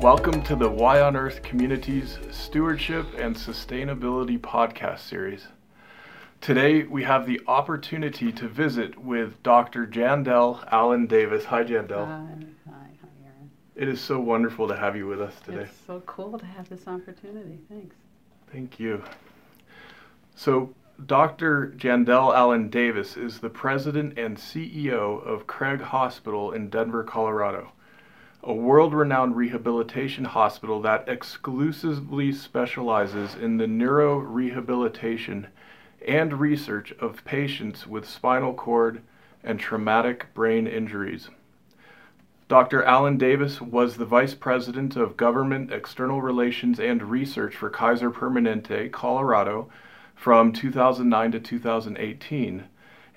Welcome to the Y on Earth Community's Stewardship and Sustainability podcast series. Today we have the opportunity to visit with Dr. Jandel Allen Davis. Hi, Jandel. Hi, hi, hi, Aaron. It is so wonderful to have you with us today. It's so cool to have this opportunity. Thanks. Thank you. So, Dr. Jandel Allen Davis is the president and CEO of Craig Hospital in Denver, Colorado, a world renowned rehabilitation hospital that exclusively specializes in the neurorehabilitation and research of patients with spinal cord and traumatic brain injuries. Dr. Allen Davis was the Vice President of Government External Relations and Research for Kaiser Permanente, Colorado, from 2009 to 2018.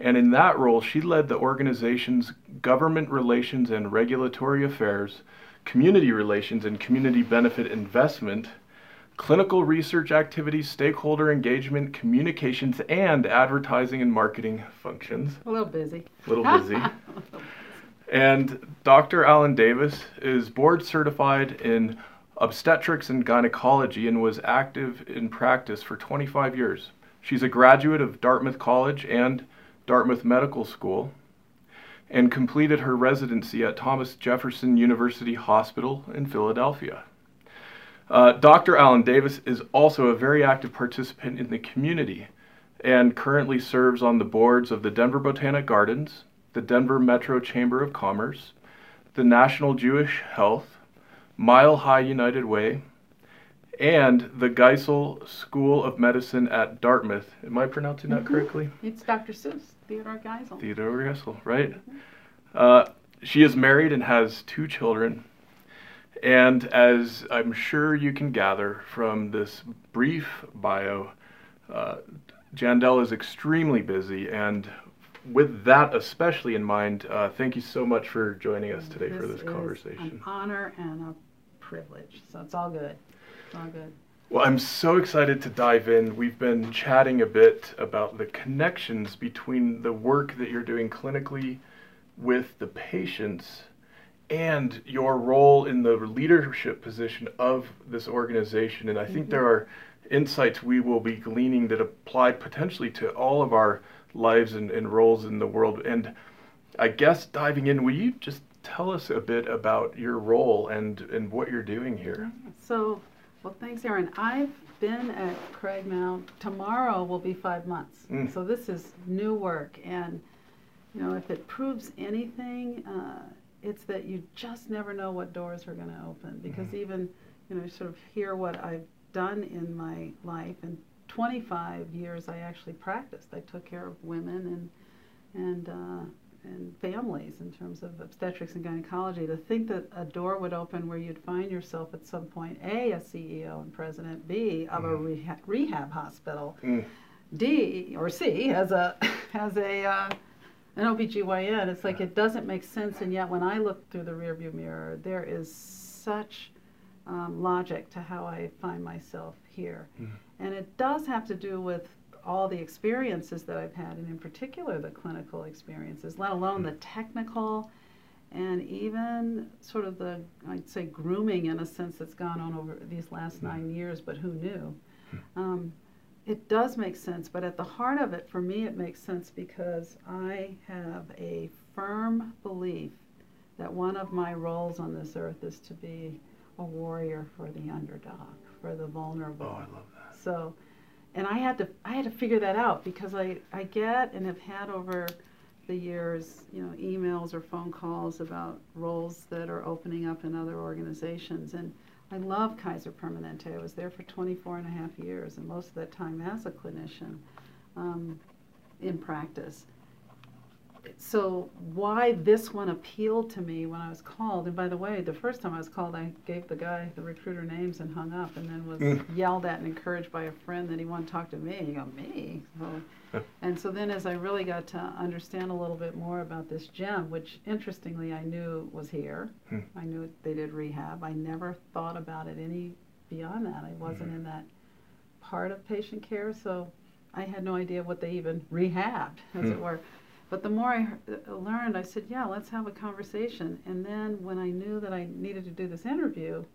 And in that role, she led the organization's government relations and regulatory affairs, community relations and community benefit investment, clinical research activities, stakeholder engagement, communications, and advertising and marketing functions. A little busy. A little busy. and Dr. Allen Davis is board certified in obstetrics and gynecology and was active in practice for 25 years. She's a graduate of Dartmouth College and Dartmouth Medical School and completed her residency at Thomas Jefferson University Hospital in Philadelphia. Uh, Dr. Allen Davis is also a very active participant in the community and currently serves on the boards of the Denver Botanic Gardens, the Denver Metro Chamber of Commerce, the National Jewish Health, Mile High United Way, and the Geisel School of Medicine at Dartmouth. Am I pronouncing that Mhm. correctly? It's Dr. Seuss, Theodore Geisel. Theodore Geisel, right? Uh, she is married and has two children. And as I'm sure you can gather from this brief bio, uh, Jandel is extremely busy. And with that especially in mind, uh, thank you so much for joining us today for this is conversation. an honor and a privilege. So it's all good. It's all good. Well, I'm so excited to dive in. We've been chatting a bit about the connections between the work that you're doing clinically with the patients and your role in the leadership position of this organization. And I think there mm-hmm. are insights we will be gleaning that apply potentially to all of our lives and, and roles in the world. And I guess diving in, will you just tell us a bit about your role and, and what you're doing here? So, well, thanks, Aaron. I've been at Craig now. Tomorrow will be five months. Mm. So this is new work, and you know, if it proves anything, uh, it's that you just never know what doors are going to open. Because Mm-hmm. even, you know, sort of hear what I've done in my life. In 25 years, I actually practiced. I took care of women and and uh, and families in terms of obstetrics and gynecology. To think that a door would open where you'd find yourself at some point, A, a CEO and president, B, of a Mhm. reha- rehab hospital, Mm. D or C as a as a uh, an OBGYN. It's like it doesn't make sense, and yet when I look through the rearview mirror, there is such um, logic to how I find myself here, Mhm. and it does have to do with all the experiences that I've had, and in particular the clinical experiences, let alone the technical. And even sort of the, I'd say, grooming in a sense that's gone on over these last nine years, but who knew? Um, it does make sense, but at the heart of it, for me, it makes sense because I have a firm belief that one of my roles on this earth is to be a warrior for the underdog, for the vulnerable. Oh, I love that. So, and I had to I had to figure that out because I I get and have had over the years, you know, emails or phone calls about roles that are opening up in other organizations and I love Kaiser Permanente. I was there for 24 and a half years and most of that time as a clinician um, in practice. So why this one appealed to me when I was called, and by the way, the first time I was called, I gave the guy, the recruiter names and hung up and then was Mm. yelled at and encouraged by a friend that he wanted to talk to me. You go, me? So, and so then as I really got to understand a little bit more about this gem, which interestingly I knew was here, Hmm. I knew they did rehab. I never thought about it any beyond that. I wasn't in that part of patient care, so I had no idea what they even rehabbed, as it Hmm. were. But the more I uh, learned, I said, yeah, let's have a conversation. And then when I knew that I needed to do this interview,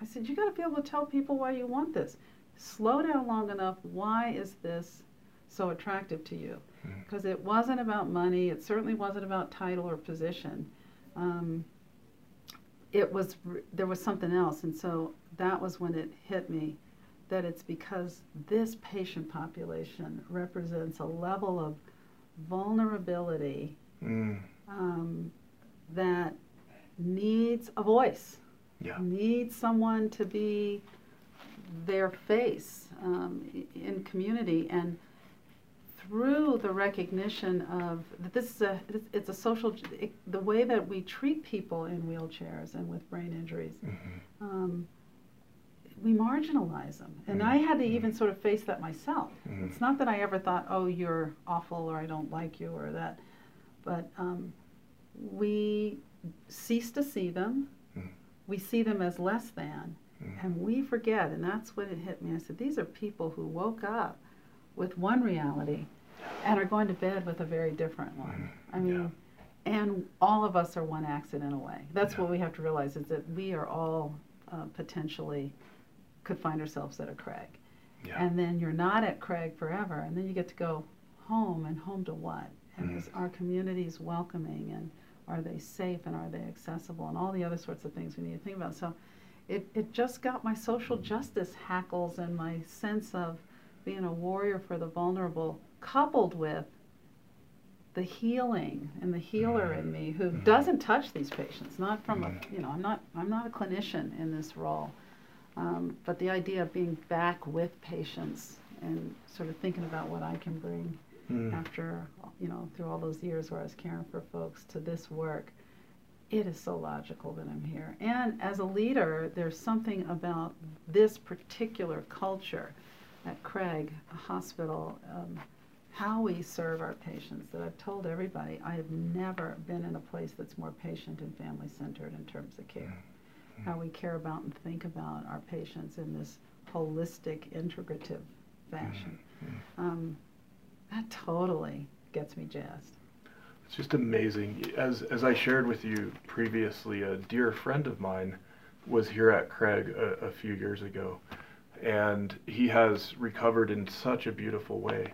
I said, you got to be able to tell people why you want this. Slow down long enough. Why is this so attractive to you? Because mm-hmm. it wasn't about money. It certainly wasn't about title or position. Um, it was there was something else, and so that was when it hit me that it's because this patient population represents a level of vulnerability mm. um, that needs a voice, yeah. needs someone to be their face um, in community and through the recognition of that this is a it's a social it, the way that we treat people in wheelchairs and with brain injuries mm-hmm. um, we marginalize them and mm-hmm. i had to even sort of face that myself mm-hmm. it's not that i ever thought oh you're awful or i don't like you or that but um, we cease to see them. Mm. We see them as less than. Mm. And we forget, and that's when it hit me. I said, These are people who woke up with one reality and are going to bed with a very different one. Mm. I mean, yeah. and all of us are one accident away. That's yeah. what we have to realize is that we are all uh, potentially could find ourselves at a Craig. Yeah. And then you're not at Craig forever, and then you get to go home, and home to what? And mm. is our communities welcoming and are they safe and are they accessible and all the other sorts of things we need to think about. So it, it just got my social justice hackles and my sense of being a warrior for the vulnerable coupled with the healing and the healer in me who mm-hmm. doesn't touch these patients not from a mm-hmm. you know i'm not i'm not a clinician in this role um, but the idea of being back with patients and sort of thinking about what i can bring mm. after you know through all those years where I was caring for folks to this work. It is so logical that I'm here. And as a leader, there's something about this particular culture at Craig Hospital, um, how we serve our patients, that I've told everybody I have never been in a place that's more patient and family centered in terms of care. Mm. How we care about and think about our patients in this holistic, integrative fashion. Mm-hmm. Um, that totally gets me jazzed. It's just amazing. As as I shared with you previously, a dear friend of mine was here at Craig a, a few years ago, and he has recovered in such a beautiful way.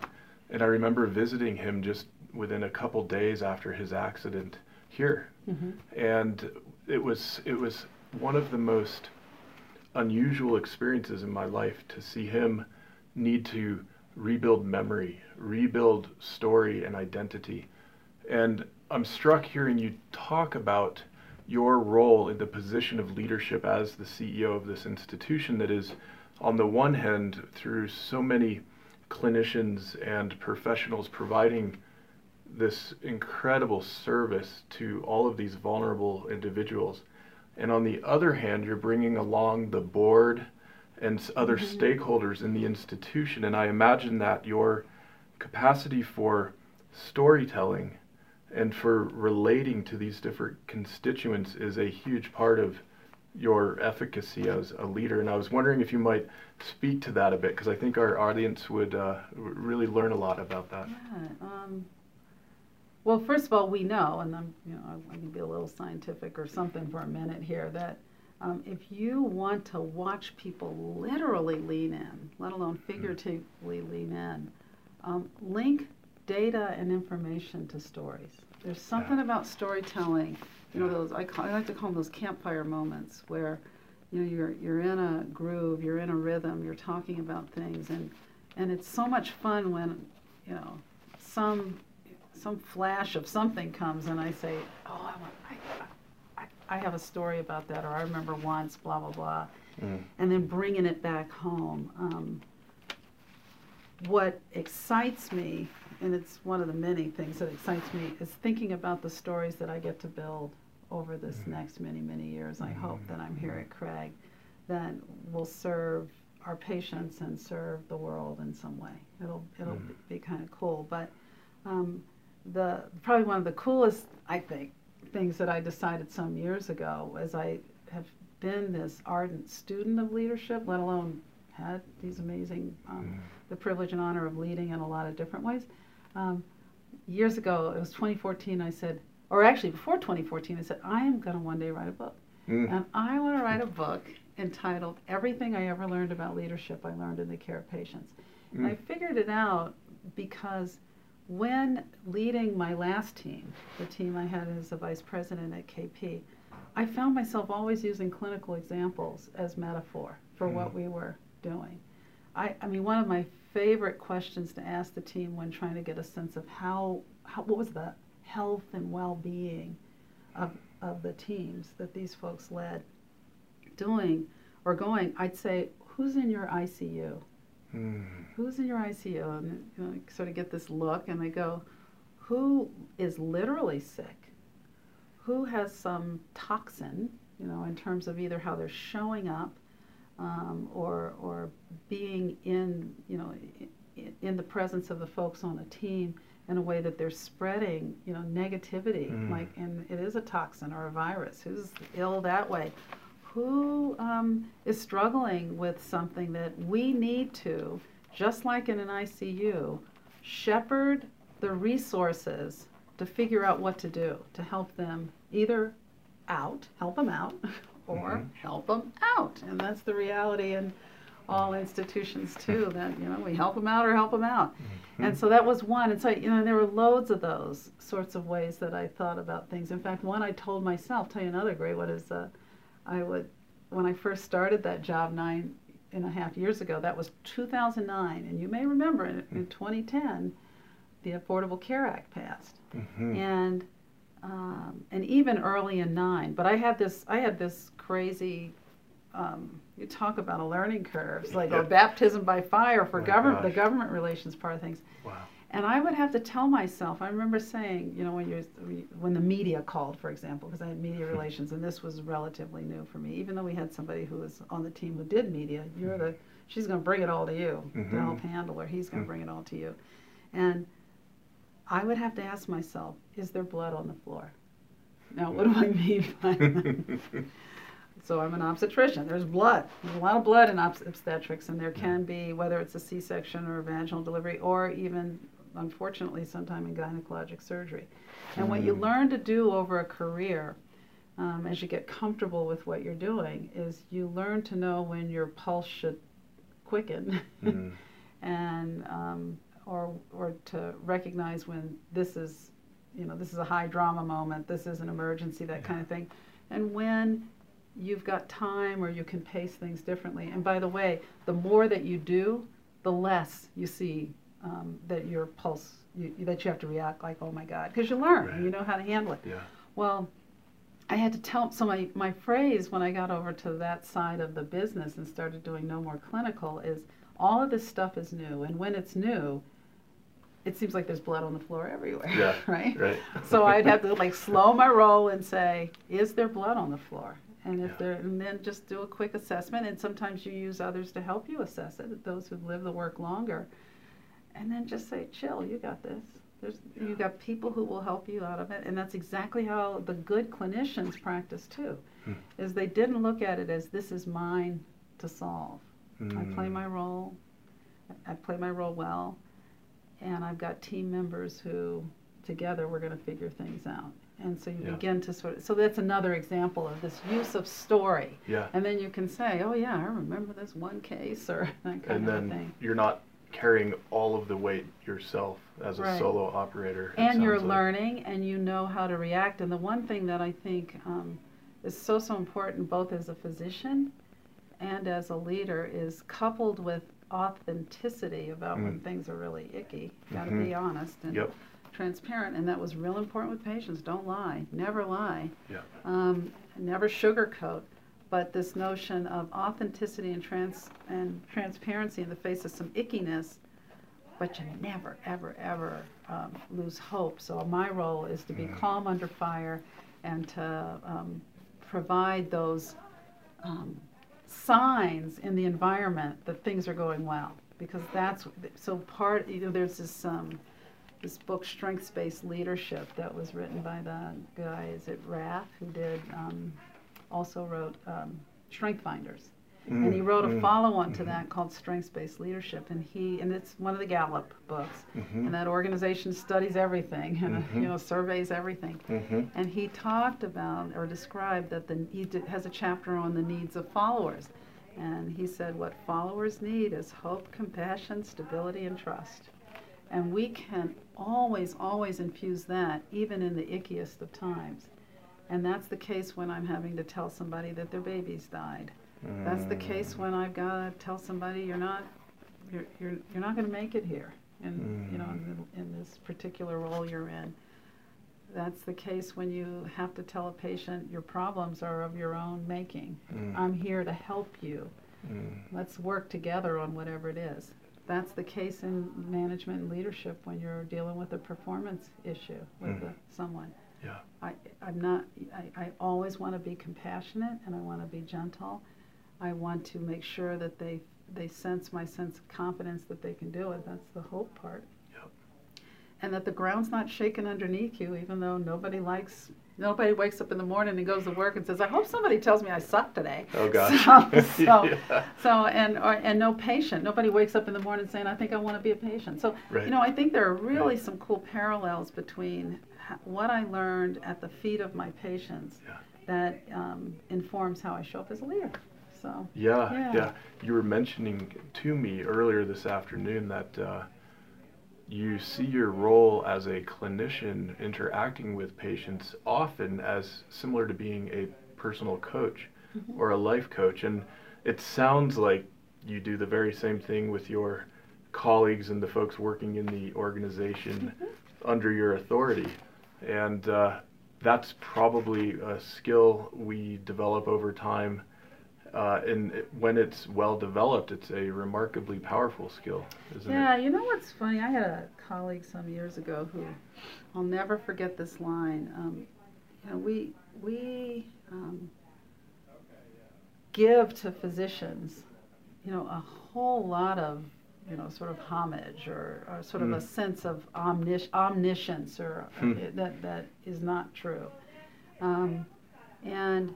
And I remember visiting him just within a couple days after his accident here, mm-hmm. and it was it was one of the most unusual experiences in my life to see him need to rebuild memory, rebuild story and identity. And I'm struck hearing you talk about your role in the position of leadership as the CEO of this institution that is, on the one hand, through so many clinicians and professionals providing this incredible service to all of these vulnerable individuals. And on the other hand, you're bringing along the board and other mm-hmm. stakeholders in the institution. And I imagine that your capacity for storytelling and for relating to these different constituents is a huge part of your efficacy as a leader. And I was wondering if you might speak to that a bit, because I think our audience would uh, really learn a lot about that. Yeah. Um, well, first of all, we know, and I'm, you know, I can be a little scientific or something for a minute here, that um, if you want to watch people literally lean in, let alone hmm. figuratively lean in, um, link data and information to stories. There's something yeah. about storytelling, you know, those I, call, I like to call them those campfire moments where, you know, you're you're in a groove, you're in a rhythm, you're talking about things, and and it's so much fun when, you know, some some flash of something comes, and I say, oh, I want, I, I have a story about that, or I remember once, blah, blah, blah. Mm. And then bringing it back home. Um, what excites me, and it's one of the many things that excites me, is thinking about the stories that I get to build over this mm. next many, many years. I mm. hope that I'm here at Craig that will serve our patients and serve the world in some way. It'll it'll mm. be, be kind of cool. But um, the probably one of the coolest, I think, things that I decided some years ago as I have been this ardent student of leadership, let alone had these amazing, um, mm. the privilege and honor of leading in a lot of different ways. Um, years ago, it was 2014, I said, or actually before 2014, I said, I am going to one day write a book. Mm. And I want to write a book entitled Everything I Ever Learned About Leadership I Learned in the Care of Patients. Mm. And I figured it out because when leading my last team, the team I had as a vice president at KP, I found myself always using clinical examples as metaphor for mm. what we were doing. I, I mean, one of my favorite questions to ask the team when trying to get a sense of how, how what was the health and well-being of, of the teams that these folks led doing or going, I'd say, who's in your ICU? Mm. Who's in your ICU? And you know, sort of get this look, and they go, who is literally sick? Who has some toxin, you know, in terms of either how they're showing up um, or, or being in, you know, in, in the presence of the folks on a team in a way that they're spreading, you know, negativity, mm. like, and it is a toxin or a virus. Who's ill that way? Who um, is struggling with something that we need to, just like in an ICU, shepherd the resources to figure out what to do to help them either out, help them out, or mm-hmm. help them out. And that's the reality in all institutions too. That you know we help them out or help them out. Mm-hmm. And so that was one. And so you know there were loads of those sorts of ways that I thought about things. In fact, one I told myself. Tell you another great one is uh, I would when I first started that job nine and a half years ago. That was 2009, and you may remember in, in 2010, the Affordable Care Act passed, mm-hmm. and um, and even early in nine. But I had this I had this crazy um, you talk about a learning curve. It's like yep. a baptism by fire for oh government, the government relations part of things. Wow. And I would have to tell myself. I remember saying, you know, when you when the media called, for example, because I had media relations, and this was relatively new for me. Even though we had somebody who was on the team who did media, you're the she's going to bring it all to you. Mm-hmm. The help handler, he's going to mm-hmm. bring it all to you. And I would have to ask myself, is there blood on the floor? Now, what do I mean by that? So I'm an obstetrician. There's blood. There's a lot of blood in obstetrics, and there can be, whether it's a C-section or a vaginal delivery, or even, unfortunately, sometime in gynecologic surgery. And what you mm. learn to do over a career, um, as you get comfortable with what you're doing, is you learn to know when your pulse should quicken, mm. and um, or or to recognize when this is, you know, this is a high drama moment. This is an emergency, that yeah. kind of thing, and when you've got time or you can pace things differently. And by the way, the more that you do, the less you see um, that your pulse, you, that you have to react like, oh my God, because you learn right. and you know how to handle it. Yeah. Well, I had to tell, so my, my phrase when I got over to that side of the business and started doing no more clinical is all of this stuff is new. And when it's new, it seems like there's blood on the floor everywhere. Yeah. right? Right. so I'd have to like slow my roll and say, is there blood on the floor? And if yeah. there, and then just do a quick assessment. And sometimes you use others to help you assess it. Those who live the work longer, and then just say, "Chill, you got this." There's, yeah. you got people who will help you out of it, and that's exactly how the good clinicians practice too. Hmm. Is they didn't look at it as this is mine to solve. Mm. I play hmm. my role. I play my role well, and I've got team members who together we're going to figure things out and so you yeah. begin to sort of so that's another example of this use of story yeah and then you can say oh yeah i remember this one case or that kind and of thing And then you're not carrying all of the weight yourself as a right. solo operator and you're like. learning and you know how to react and the one thing that i think um, is so so important both as a physician and as a leader is coupled with authenticity about mm. when things are really icky got to mm-hmm. be honest and yep transparent, and that was real important with patients. Don't lie, never lie, um, never sugarcoat. But this notion of authenticity and trans and transparency in the face of some ickiness, but you never, ever, ever um, lose hope. So my role is to be mm. calm under fire, and to um, provide those um, signs in the environment that things are going well because that's so part you know there's this um, this book, Strengths Based Leadership, that was written by the guy, is it Rath, who did, um, also wrote um, Strength Finders. Mm, and he wrote a mm, follow-on mm-hmm. to that called Strengths-Based Leadership, and he and it's one of the Gallup books, mm-hmm. and that organization studies everything and mm-hmm. you know surveys everything, mm-hmm. and he talked about or described that the he did, has a chapter on the needs of followers, and he said what followers need is hope, compassion, stability, and trust, and we can always always infuse that even in the ickiest of times, and that's the case when I'm having to tell somebody that their baby's died that's the case when I've got to tell somebody you're not you're you're, you're not going to make it here, and mm. you know in, in this particular role you're in. That's the case when you have to tell a patient your problems are of your own making. Mm. I'm here to help you. Mm. Let's work together on whatever it is. That's the case in management and leadership when you're dealing with a performance issue with mm. a, someone. Yeah. I, I'm not, I, I always want to be compassionate and I want to be gentle I want to make sure that they they sense my sense of confidence that they can do it. That's the hope part. Yep. And that the ground's not shaking underneath you, even though nobody likes nobody wakes up in the morning and goes to work and says, "I hope somebody tells me I suck today." Oh gosh. So, so, yeah. so and or, and no patient. Nobody wakes up in the morning saying, "I think I want to be a patient." So right. you know, I think there are really right. some cool parallels between what I learned at the feet of my patients yeah. that um, informs how I show up as a leader. So yeah, yeah, yeah. You were mentioning to me earlier this afternoon that uh, you see your role as a clinician interacting with patients often as similar to being a personal coach mm-hmm. or a life coach, and it sounds like you do the very same thing with your colleagues and the folks working in the organization mm-hmm. under your authority, and uh, that's probably a skill we develop over time uh, and it, when it's well developed, it's a remarkably powerful skill, isn't yeah, it? Yeah, you know what's funny? I had a colleague some years ago who, I'll never forget this line. Um, you know, we we um, give to physicians, you know, a whole lot of you know, sort of homage or, or sort mm. of a sense of omnis- omniscience or hmm. that that is not true. Um, and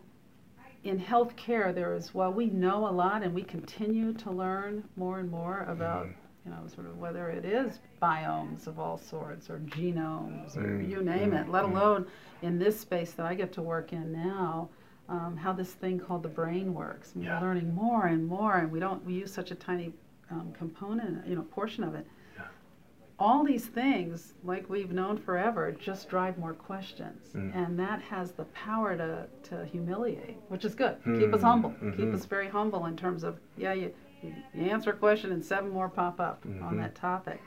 in healthcare, there is, well, we know a lot and we continue to learn more and more about, mm. you know, sort of whether it is biomes of all sorts or genomes or mm. you name mm. it, let mm. alone in this space that I get to work in now, um, how this thing called the brain works. I mean, yeah. We're learning more and more, and we don't, we use such a tiny um, component, you know, portion of it all these things, like we've known forever, just drive more questions. Mm. And that has the power to, to humiliate, which is good. Mm. Keep us humble. Mm-hmm. Keep us very humble in terms of, yeah, you, you answer a question and seven more pop up mm-hmm. on that topic.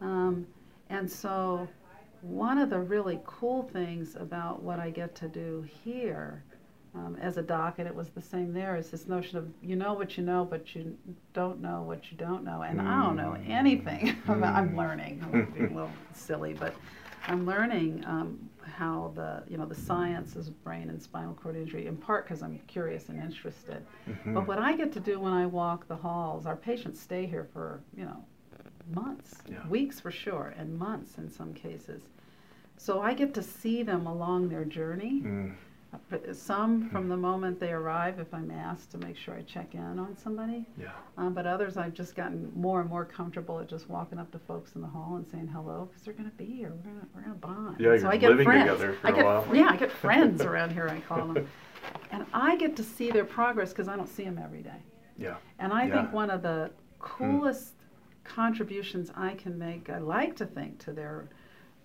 Um, and so, one of the really cool things about what I get to do here um, as a doc, and it was the same there, is this notion of you know what you know, but you don't know what you don't know. And mm. I don't know anything. Mm. I'm learning. I'm being a little silly, but I'm learning um, how the you know the science of brain and spinal cord injury, in part because I'm curious and interested. Mm-hmm. But what I get to do when I walk the halls, our patients stay here for you know months, yeah. weeks for sure, and months in some cases. So I get to see them along their journey. Mm some from the moment they arrive, if I'm asked to make sure I check in on somebody. Yeah. Um, but others, I've just gotten more and more comfortable at just walking up to folks in the hall and saying hello because they're going to be here. We're going we're gonna bond. Yeah, so I get living friends. I get. Yeah, I get friends around here, I call them. And I get to see their progress because I don't see them every day. Yeah. And I yeah. think one of the coolest mm. contributions I can make, I like to think, to their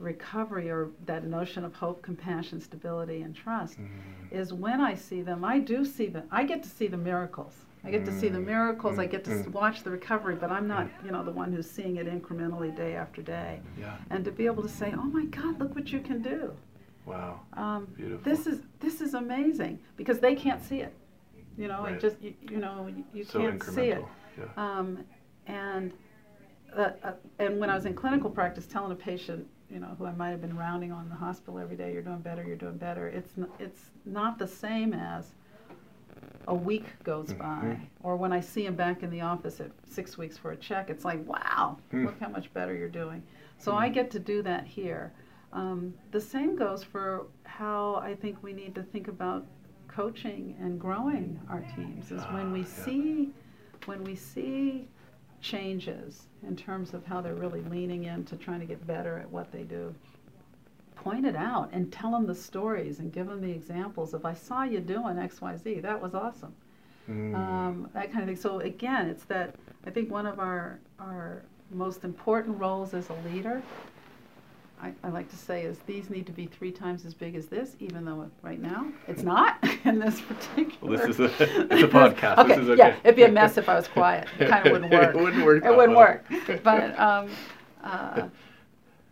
recovery or that notion of hope, compassion, stability, and trust mm-hmm. is when I see them, I do see them. I get to see the miracles. I get to see the mm. miracles. I get to mm-hmm. watch the recovery, but I'm not, you know, the one who's seeing it incrementally day after day. Yeah. And to be able to say, "Oh my God, look what you can do." Wow. Um, Beautiful. This is this is amazing because they can't see it. You know, right. it just you, you know you, you so can't see it. Yeah. Um, and uh, uh, and when I was in clinical practice, telling a patient, you know, who I might have been rounding on the hospital every day, you're doing better, you're doing better. It's n- it's not the same as a week goes mm-hmm. by, or when I see him back in the office at six weeks for a check, it's like, wow, mm. look how much better you're doing. So mm. I get to do that here. Um, the same goes for how I think we need to think about coaching and growing our teams is when we ah, see when we see changes in terms of how they're really leaning into trying to get better at what they do. Point it out and tell them the stories and give them the examples of i saw you doing xyz that was awesome. Mm. um, that kind of thing. So again it's that i think one of our our most important roles as a leader I, I, like to say is these need to be three times as big as this, even though right now it's not in this particular. Well, this is a, it's a podcast. okay, okay. yeah, it'd be a mess if I was quiet. It kind of wouldn't work. it wouldn't work. It wouldn't work. But um, uh,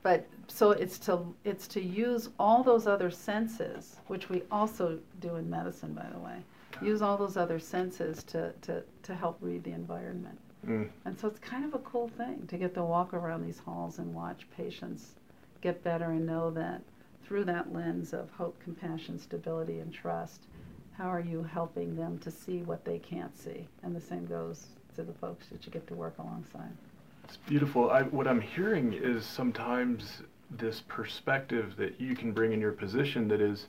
but so it's to it's to use all those other senses, which we also do in medicine, by the way. Use all those other senses to to to help read the environment. Mm. And so it's kind of a cool thing to get to walk around these halls and watch patients get better and know that through that lens of hope, compassion, stability, and trust, how are you helping them to see what they can't see? And the same goes to the folks that you get to work alongside. It's beautiful. I, what I'm hearing is sometimes this perspective that you can bring in your position that is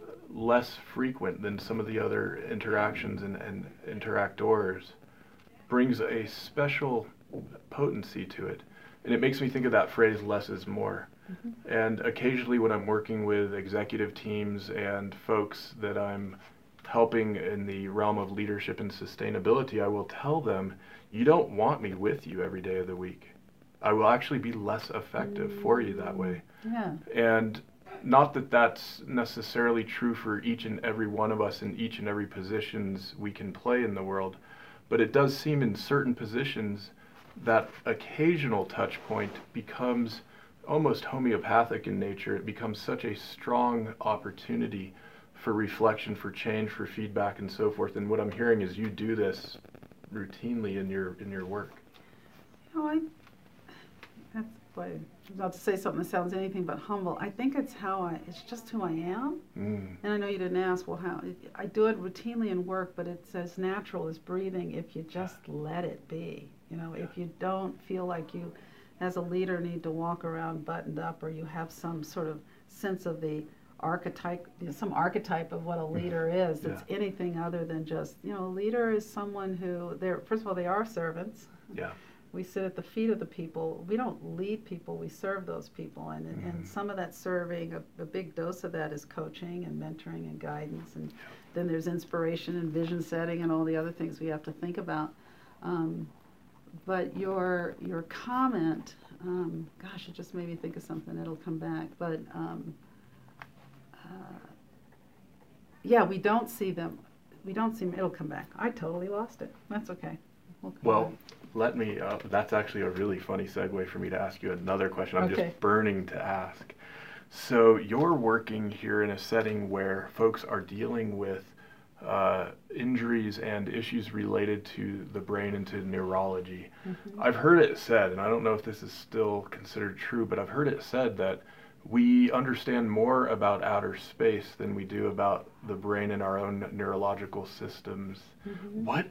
uh, less frequent than some of the other interactions and, and interactors brings a special potency to it. And it makes me think of that phrase, less is more. Mm-hmm. And occasionally, when I'm working with executive teams and folks that I'm helping in the realm of leadership and sustainability, I will tell them, you don't want me with you every day of the week. I will actually be less effective mm-hmm. for you that way. Yeah. And not that that's necessarily true for each and every one of us in each and every positions we can play in the world, but it does seem in certain positions that occasional touch point becomes almost homeopathic in nature. It becomes such a strong opportunity for reflection, for change, for feedback, and so forth. And what I'm hearing is you do this routinely in your in your work. You know, I that's why I'm about to say something that sounds anything but humble. I think it's how I it's just who I am. Mm. And I know you didn't ask, well, how I do it routinely in work, but it's as natural as breathing if you just let it be. You know, yeah. if you don't feel like you as a leader need to walk around buttoned up or you have some sort of sense of the archetype some archetype of what a mm-hmm. leader is. That's yeah. anything other than just you know a leader is someone who they're first of all they are servants. Yeah. We sit at the feet of the people. We don't lead people we serve those people. And, mm. and some of that serving a, a, big dose of that is coaching and mentoring and guidance. And then there's inspiration and vision setting and all the other things we have to think about. Um, but your your comment, um, gosh, it just made me think of something. It'll come back, but um, uh, yeah, we don't see them. We don't see. Them. It'll come back. I totally lost it. That's okay. We'll, well let me. Uh, that's actually a really funny segue for me to ask you another question. I'm okay. just burning to ask. So you're working here in a setting where folks are dealing with uh, injuries and issues related to the brain and to neurology. Mm-hmm. I've heard it said, and I don't know if this is still considered true, but I've heard it said that we understand more about outer space than we do about the brain and our own neurological systems. Mm-hmm. What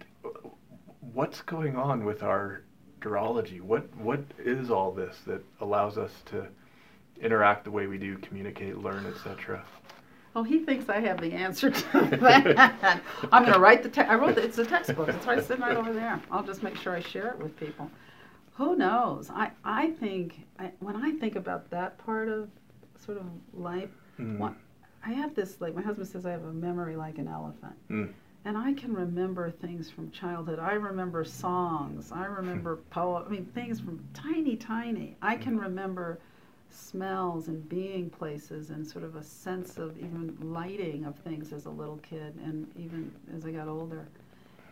what's going on with our neurology? What what is all this that allows us to interact the way we do, communicate, learn, etc.? Oh, he thinks I have the answer to that. I'm going to write the text. I wrote the, it's a textbook. It's right sitting right over there. I'll just make sure I share it with people. Who knows? I, I think, I, when I think about that part of sort of life, mm. what, I have this, like my husband says, I have a memory like an elephant. Mm. And I can remember things from childhood. I remember songs. I remember poems. I mean, things from tiny, tiny. I can mm. remember smells and being places and sort of a sense of even lighting of things as a little kid and even as I got older.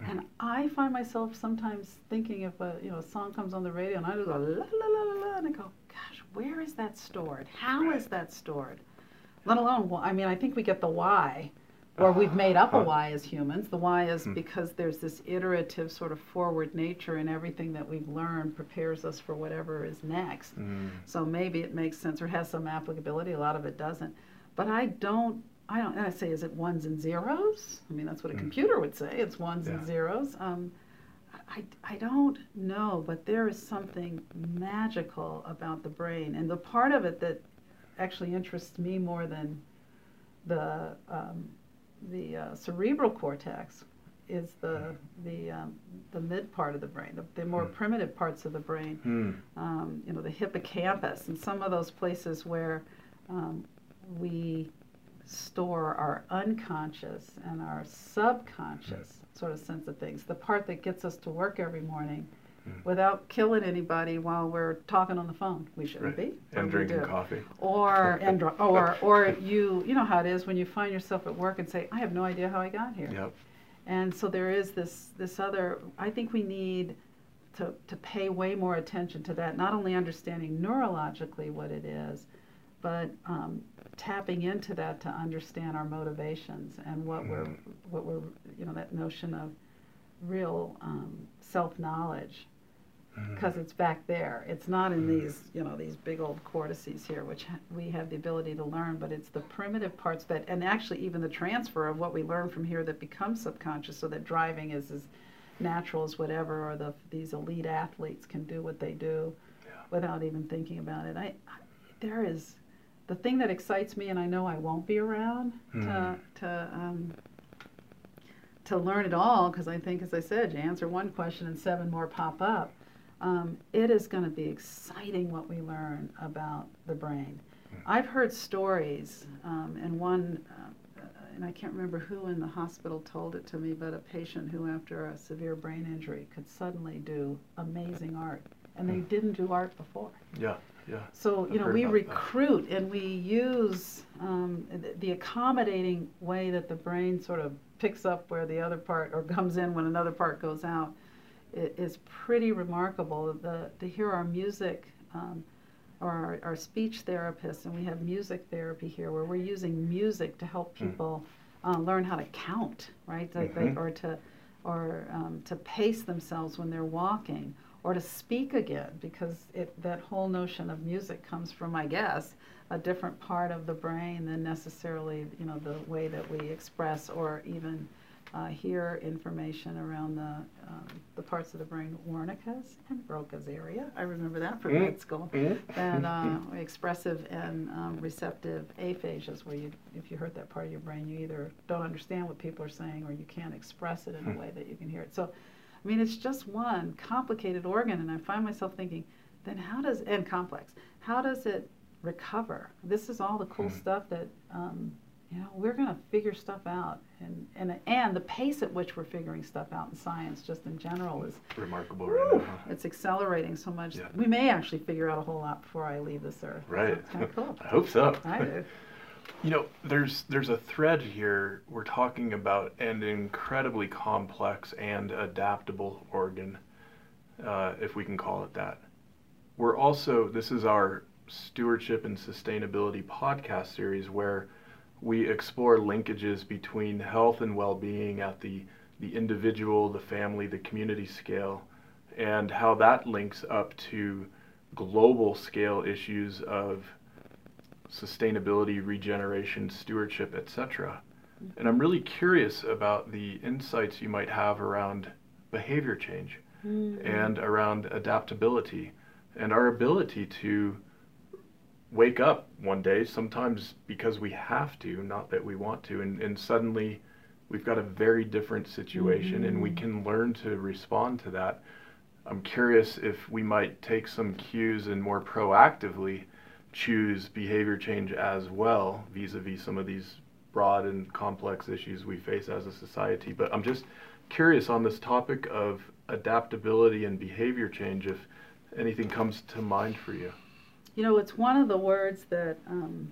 And I find myself sometimes thinking if a you know a song comes on the radio and I just go la la la la la and I go, gosh, where is that stored? How is that stored? Let alone, well, I mean, I think we get the why, or we've made up a why as humans. The why is hmm. because there's this iterative sort of forward nature and everything that we've learned prepares us for whatever is next. Mm. So maybe it makes sense or has some applicability. A lot of it doesn't. But I don't. I don't. I say, is it ones and zeros? I mean, that's what a mm. computer would say. It's ones yeah. and zeros. Um, I, I don't know, but there is something magical about the brain. And the part of it that actually interests me more than the um, the uh, cerebral cortex is the the um, the mid part of the brain, the, the more Hmm. primitive parts of the brain. Hmm. Um, you know, the hippocampus and some of those places where um, we store our unconscious and our subconscious sort of sense of things. The part that gets us to work every morning Hmm. Without killing anybody while we're talking on the phone. We shouldn't Right. be. And drinking coffee. or and or or you you know how it is when you find yourself at work and say I have no idea how I got here. Yep. And so there is this this other I think we need to to pay way more attention to that, not only understanding neurologically what it is, but um, tapping into that to understand our motivations and what we're Mhm. what we're you know that notion of real um, self knowledge. Because it's back there. It's not in these, you know, these big old cortices here, which ha- we have the ability to learn, but it's the primitive parts that, and actually even the transfer of what we learn from here that becomes subconscious, so that driving is as natural as whatever, or the these elite athletes can do what they do Yeah. without even thinking about it. I, I there is the thing that excites me, and I know I won't be around to Mhm. to um, to learn it all because I think, as I said, you answer one question and seven more pop up. Um, it is going to be exciting what we learn about the brain. I've heard stories, um, and one, uh, and I can't remember who in the hospital told it to me, but a patient who, after a severe brain injury, could suddenly do amazing art, and they didn't do art before. Yeah. Yeah. So, I've you know, we about that. recruit and we use um, th- the accommodating way that the brain sort of picks up where the other part or comes in when another part goes out is pretty remarkable. The, to hear our music um, or our, our speech therapists, and we have music therapy here where we're using music to help Hmm. people uh, learn how to count, right? Like they- Mhm. or to or um, to pace themselves when they're walking, or to speak again, because it, that whole notion of music comes from, I guess, a different part of the brain than necessarily, you know, the way that we express or even uh, hear information around the um, the parts of the brain, Wernicke's and Broca's area. I remember that from Mm. school. Mhm. And uh, expressive and um, receptive aphasias, where you, if you hurt that part of your brain, you either don't understand what people are saying or you can't express it in a way that you can hear it. So, I mean, it's just one complicated organ, and I find myself thinking, then how does, and complex, how does it recover? This is all the cool stuff that, um, you know, we're going to figure stuff out. And, and, and the pace at which we're figuring stuff out in science, just in general, is Remarkable right now. huh? it's accelerating so much. Yeah. We may actually figure out a whole lot before I leave this earth. Right. it's kind of cool. I hope so. I do. You know, there's there's a thread here. We're talking about an incredibly complex and adaptable organ, uh, if we can call it that. We're also this is our stewardship and sustainability podcast series where we explore linkages between health and well-being at the the individual, the family, the community scale, and how that links up to global scale issues of sustainability, regeneration, stewardship, etc. And I'm really curious about the insights you might have around behavior change mm-hmm. and around adaptability and our ability to wake up one day, sometimes because we have to, not that we want to, and, and suddenly we've got a very different situation and we mm. can learn to respond to that. I'm curious if we might take some cues and more proactively choose behavior change as well vis-a-vis some of these broad and complex issues we face as a society. But I'm just curious on this topic of adaptability and behavior change if anything comes to mind for you. You know, it's one of the words that um,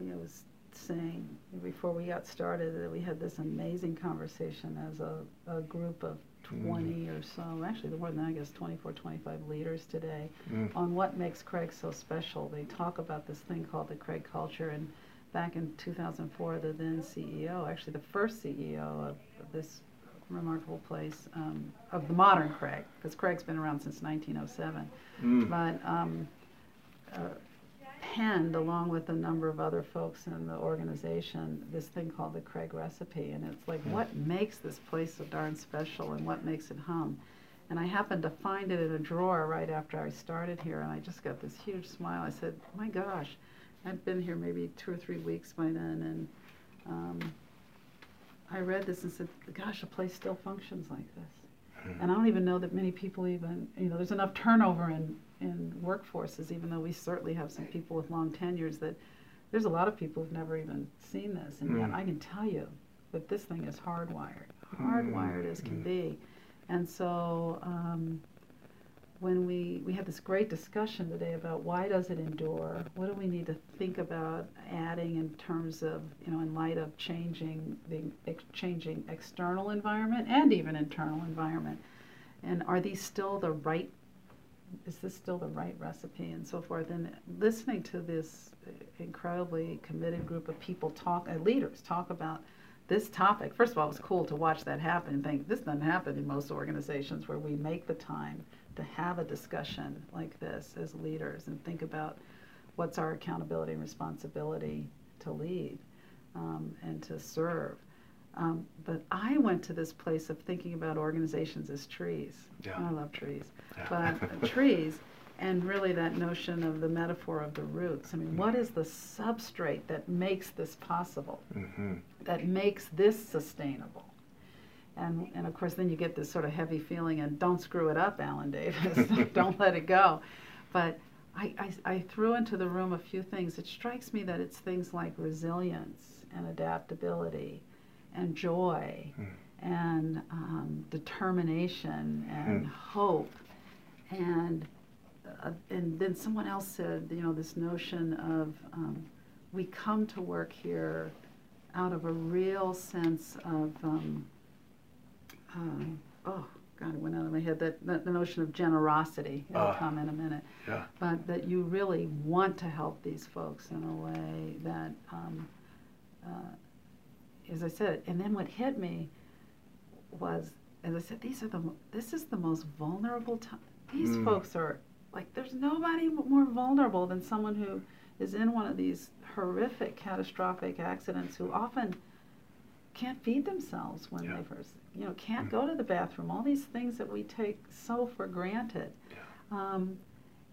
you know, was saying before we got started that we had this amazing conversation as a, a group of 20 or so, actually more than that, I guess 24, 25 leaders today Mm. on what makes Craig so special. They talk about this thing called the Craig culture, and back in 2004, the then CEO, actually the first CEO of, this remarkable place, um, of the modern Craig, because Craig's been around since 1907, Mm. but um, penned along with a number of other folks in the organization this thing called the Craig recipe, and it's like what makes this place so darn special and what makes it hum. And I happened to find it in a drawer right after I started here, and I just got this huge smile. I said, "My gosh, I've been here maybe two or three weeks by then, and um, I read this and said, gosh, a place still functions like this. Mhm. And I don't even know that many people even, you know, there's enough turnover in, in workforces, even though we certainly have some people with long tenures, that there's a lot of people who've never even seen this. And yet Mm. I can tell you that this thing is hardwired, Mm, hardwired as can mm. be. And so um, when we, we had this great discussion today about why does it endure? What do we need to think about adding in terms of, you know, in light of changing the ex- changing external environment and even internal environment? And are these still the right, is this still the right recipe and so forth? And listening to this incredibly committed group of people talk, uh, leaders talk about this topic, first of all, it was cool to watch that happen and think this doesn't happen in most organizations where we make the time to have a discussion like this as leaders and think about what's our accountability and responsibility to lead um, and to serve. Um, but I went to this place of thinking about organizations as trees. Yeah. I love trees, Yeah. but trees, and really that notion of the metaphor of the roots. I mean, what is the substrate that makes this possible? Mhm. that makes this sustainable. And, and of course, then you get this sort of heavy feeling, and don't screw it up, Allen Davis. don't let it go. But I, I, I threw into the room a few things. It strikes me that it's things like resilience and adaptability and joy Mm. and um, determination and Mm. hope. And, uh, and then someone else said, you know, this notion of um, we come to work here out of a real sense of, um, um, oh, God, it went out of my head, that, that the notion of generosity. It'll Ah. come in a minute. Yeah. But that you really want to help these folks in a way that, um, uh, as I said, and then what hit me was, as I said, these are the, this is the most vulnerable time. These Mm. folks are, like, there's nobody more vulnerable than someone who is in one of these horrific, catastrophic accidents who often can't feed themselves when Yeah. they first, you know, can't Mm. go to the bathroom. All these things that we take so for granted. Um,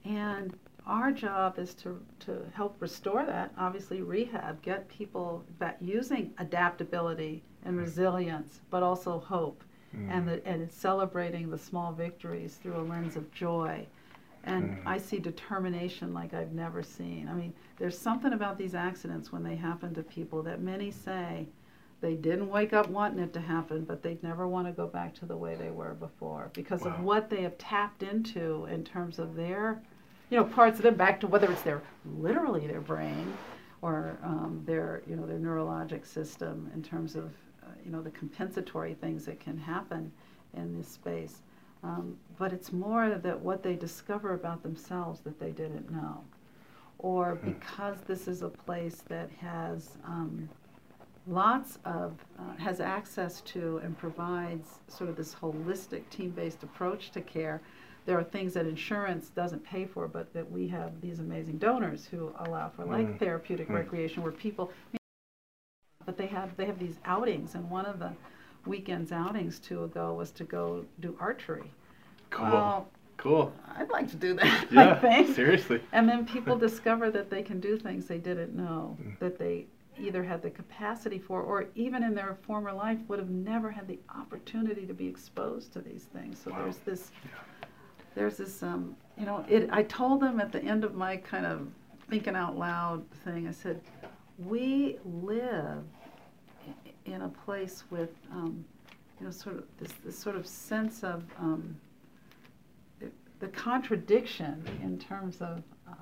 and our job is to, to help restore that, obviously rehab, get people back using adaptability and resilience, but also hope. Mm. And, the, and celebrating the small victories through a lens of joy. And Mm. I see determination like I've never seen. I mean, there's something about these accidents when they happen to people that many say they didn't wake up wanting it to happen, but they'd never want to go back to the way they were before because Wow. of what they have tapped into in terms of their, you know, parts of them back to whether it's their literally their brain or um, their, you know, their neurologic system in terms of, uh, you know, the compensatory things that can happen in this space. Um, but it's more that what they discover about themselves that they didn't know. Or Hmm. because this is a place that has um, lots of, uh, has access to and provides sort of this holistic team-based approach to care, there are things that insurance doesn't pay for, but that we have these amazing donors who allow for, like Mm. therapeutic Mm. recreation, where people, but they have, they have these outings, and one of the weekend's outings two ago was to go do archery. Cool. Well, cool. I'd like to do that, Yeah. Seriously. And then people discover that they can do things they didn't know, Mm. that they either had the capacity for, or even in their former life would have never had the opportunity to be exposed to these things. So Wow. there's this, Yeah. There's this, um, you know, it. I told them at the end of my kind of thinking out loud thing. I said, we live in a place with, um, you know, sort of this, this sort of sense of um, the- the contradiction in terms of uh,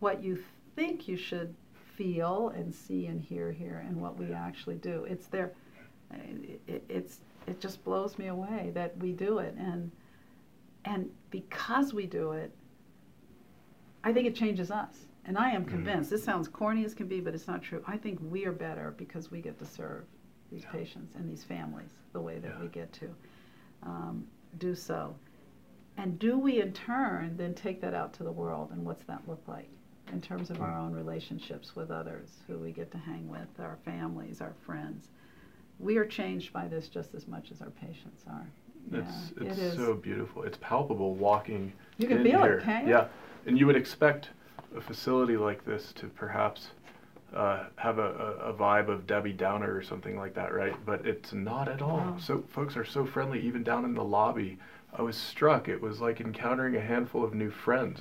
what you think you should feel and see and hear here and what we actually do. It's there. It, it, it's it just blows me away that we do it and and because we do it, I think it changes us. And I am Mhm. convinced. This sounds corny as can be, but it's not true. I think we are better because we get to serve these Yeah. patients and these families the way that Yeah. we get to um, do so. And do we, in turn, then take that out to the world? And what's that look like in terms of our own relationships with others who we get to hang with, our families, our friends? We are changed by this just as much as our patients are. It's Yeah, it's it so beautiful. It's palpable walking You can in feel it, here. can't you? Yeah, and you would expect a facility like this to perhaps uh, have a, a, a, vibe of Debbie Downer or something like that, right? But it's not at all. Wow. So folks are so friendly, even down in the lobby. I was struck. It was like encountering a handful of new friends.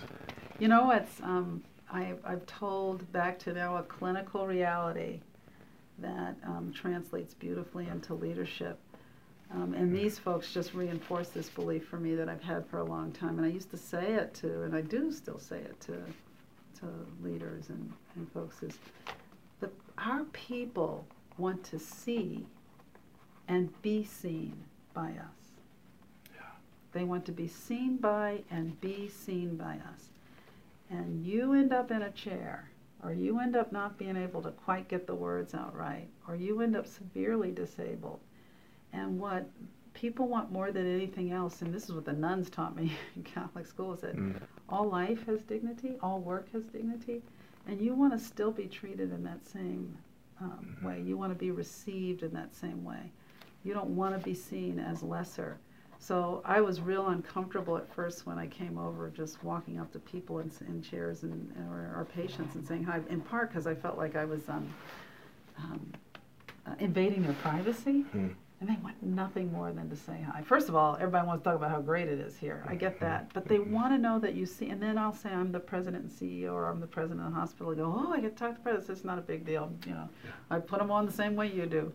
You know, it's um, I, I've told back to now a clinical reality that um, translates beautifully into leadership. Um, and these folks just reinforce this belief for me that I've had for a long time. And I used to say it to, and I do still say it to, to leaders and, and folks is that our people want to see and be seen by us. Yeah. They want to be seen by and be seen by us. And you end up in a chair, or you end up not being able to quite get the words out right, or you end up severely disabled. And what people want more than anything else, and this is what the nuns taught me in Catholic school, is that mm. all life has dignity, all work has dignity, and you want to still be treated in that same um, mm-hmm. way. You want to be received in that same way. You don't want to be seen as lesser. So I was real uncomfortable at first when I came over, just walking up to people in, in chairs and or our patients and saying hi. In part because I felt like I was um, um, uh, invading their privacy. Mm. And they want nothing more than to say hi. First of all, everybody wants to talk about how great it is here. I get that. But they mm-hmm. want to know that you see, and then I'll say I'm the president and CEO or I'm the president of the hospital. They go, oh, I get to talk to the president. It's not a big deal. You know, I put them on the same way you do.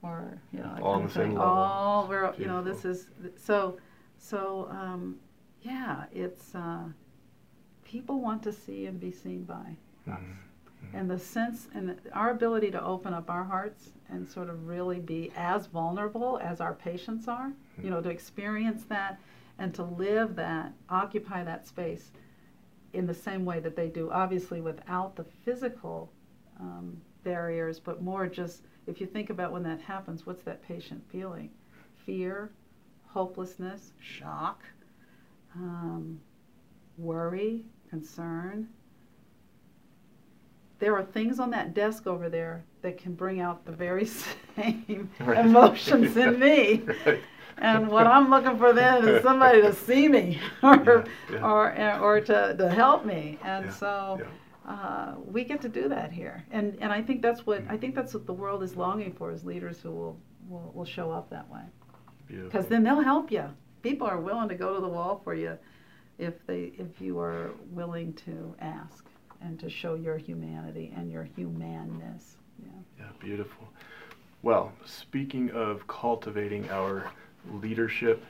Or, you know, all the same level. All, we're, you know, this is, so, so, um, yeah, it's, uh, people want to see and be seen by us. Mm-hmm. And the sense and our ability to open up our hearts and sort of really be as vulnerable as our patients are, mm-hmm. you know, to experience that and to live that, occupy that space in the same way that they do, obviously without the physical um, barriers, but more just if you think about when that happens, what's that patient feeling? Fear, hopelessness, shock, um, worry, concern, there are things on that desk over there that can bring out the very same right. emotions in me. Right. And what I'm looking for then is somebody to see me or, yeah, yeah. or, or to, to help me. And yeah, so uh, we get to do that here. And, and I think that's what I think that's what the world is longing for is leaders who will, will, will show up that way. Because then they'll help you. People are willing to go to the wall for you if they if you are willing to ask and to show your humanity and your humanness. Yeah. Beautiful. Well, speaking of cultivating our leadership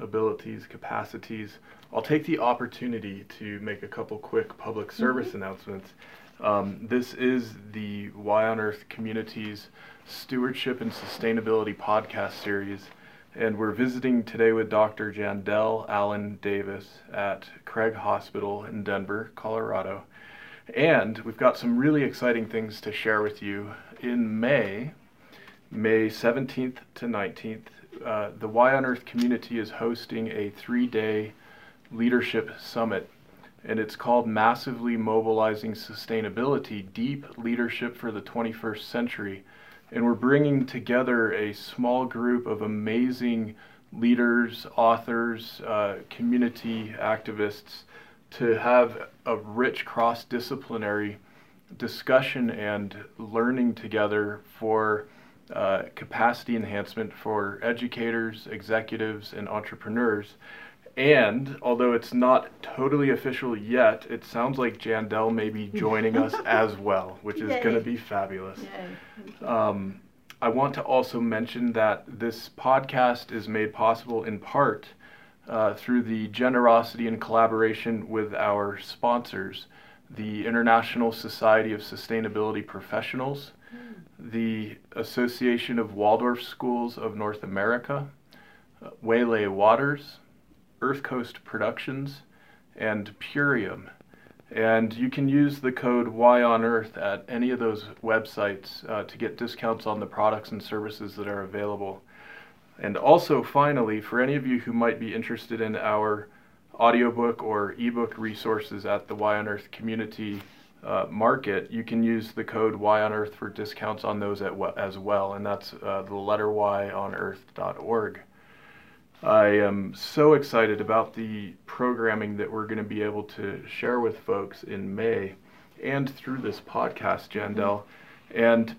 abilities, capacities, I'll take the opportunity to make a couple quick public mm-hmm. service mm-hmm. announcements. Um, this is the Y on Earth Community's Stewardship and Sustainability podcast series, and we're visiting today with Dr. Jandel Allen Davis at Craig Hospital in Denver, Colorado. And we've got some really exciting things to share with you. In May, May 17th to 19th, uh, the Y on Earth community is hosting a three day leadership summit. And it's called Massively Mobilizing Sustainability Deep Leadership for the 21st Century. And we're bringing together a small group of amazing leaders, authors, uh, community activists to have a rich cross disciplinary discussion and learning together for uh, capacity enhancement for educators, executives, and entrepreneurs. And although it's not totally official yet, it sounds like Jandel may be joining us as well, which is going to be fabulous. Um, I want to also mention that this podcast is made possible in part uh, through the generosity and collaboration with our sponsors, the International Society of Sustainability Professionals, the Association of Waldorf Schools of North America, uh, Waylay Waters, Earth Coast Productions, and Purium. And you can use the code Y on Earth at any of those websites uh, to get discounts on the products and services that are available. And also, finally, for any of you who might be interested in our audiobook or ebook resources at the Y on Earth community uh, market, you can use the code Y on Earth for discounts on those as well, and that's uh, the letter Y on earth.org. I am so excited about the programming that we're going to be able to share with folks in May. and through this podcast, Jandel. And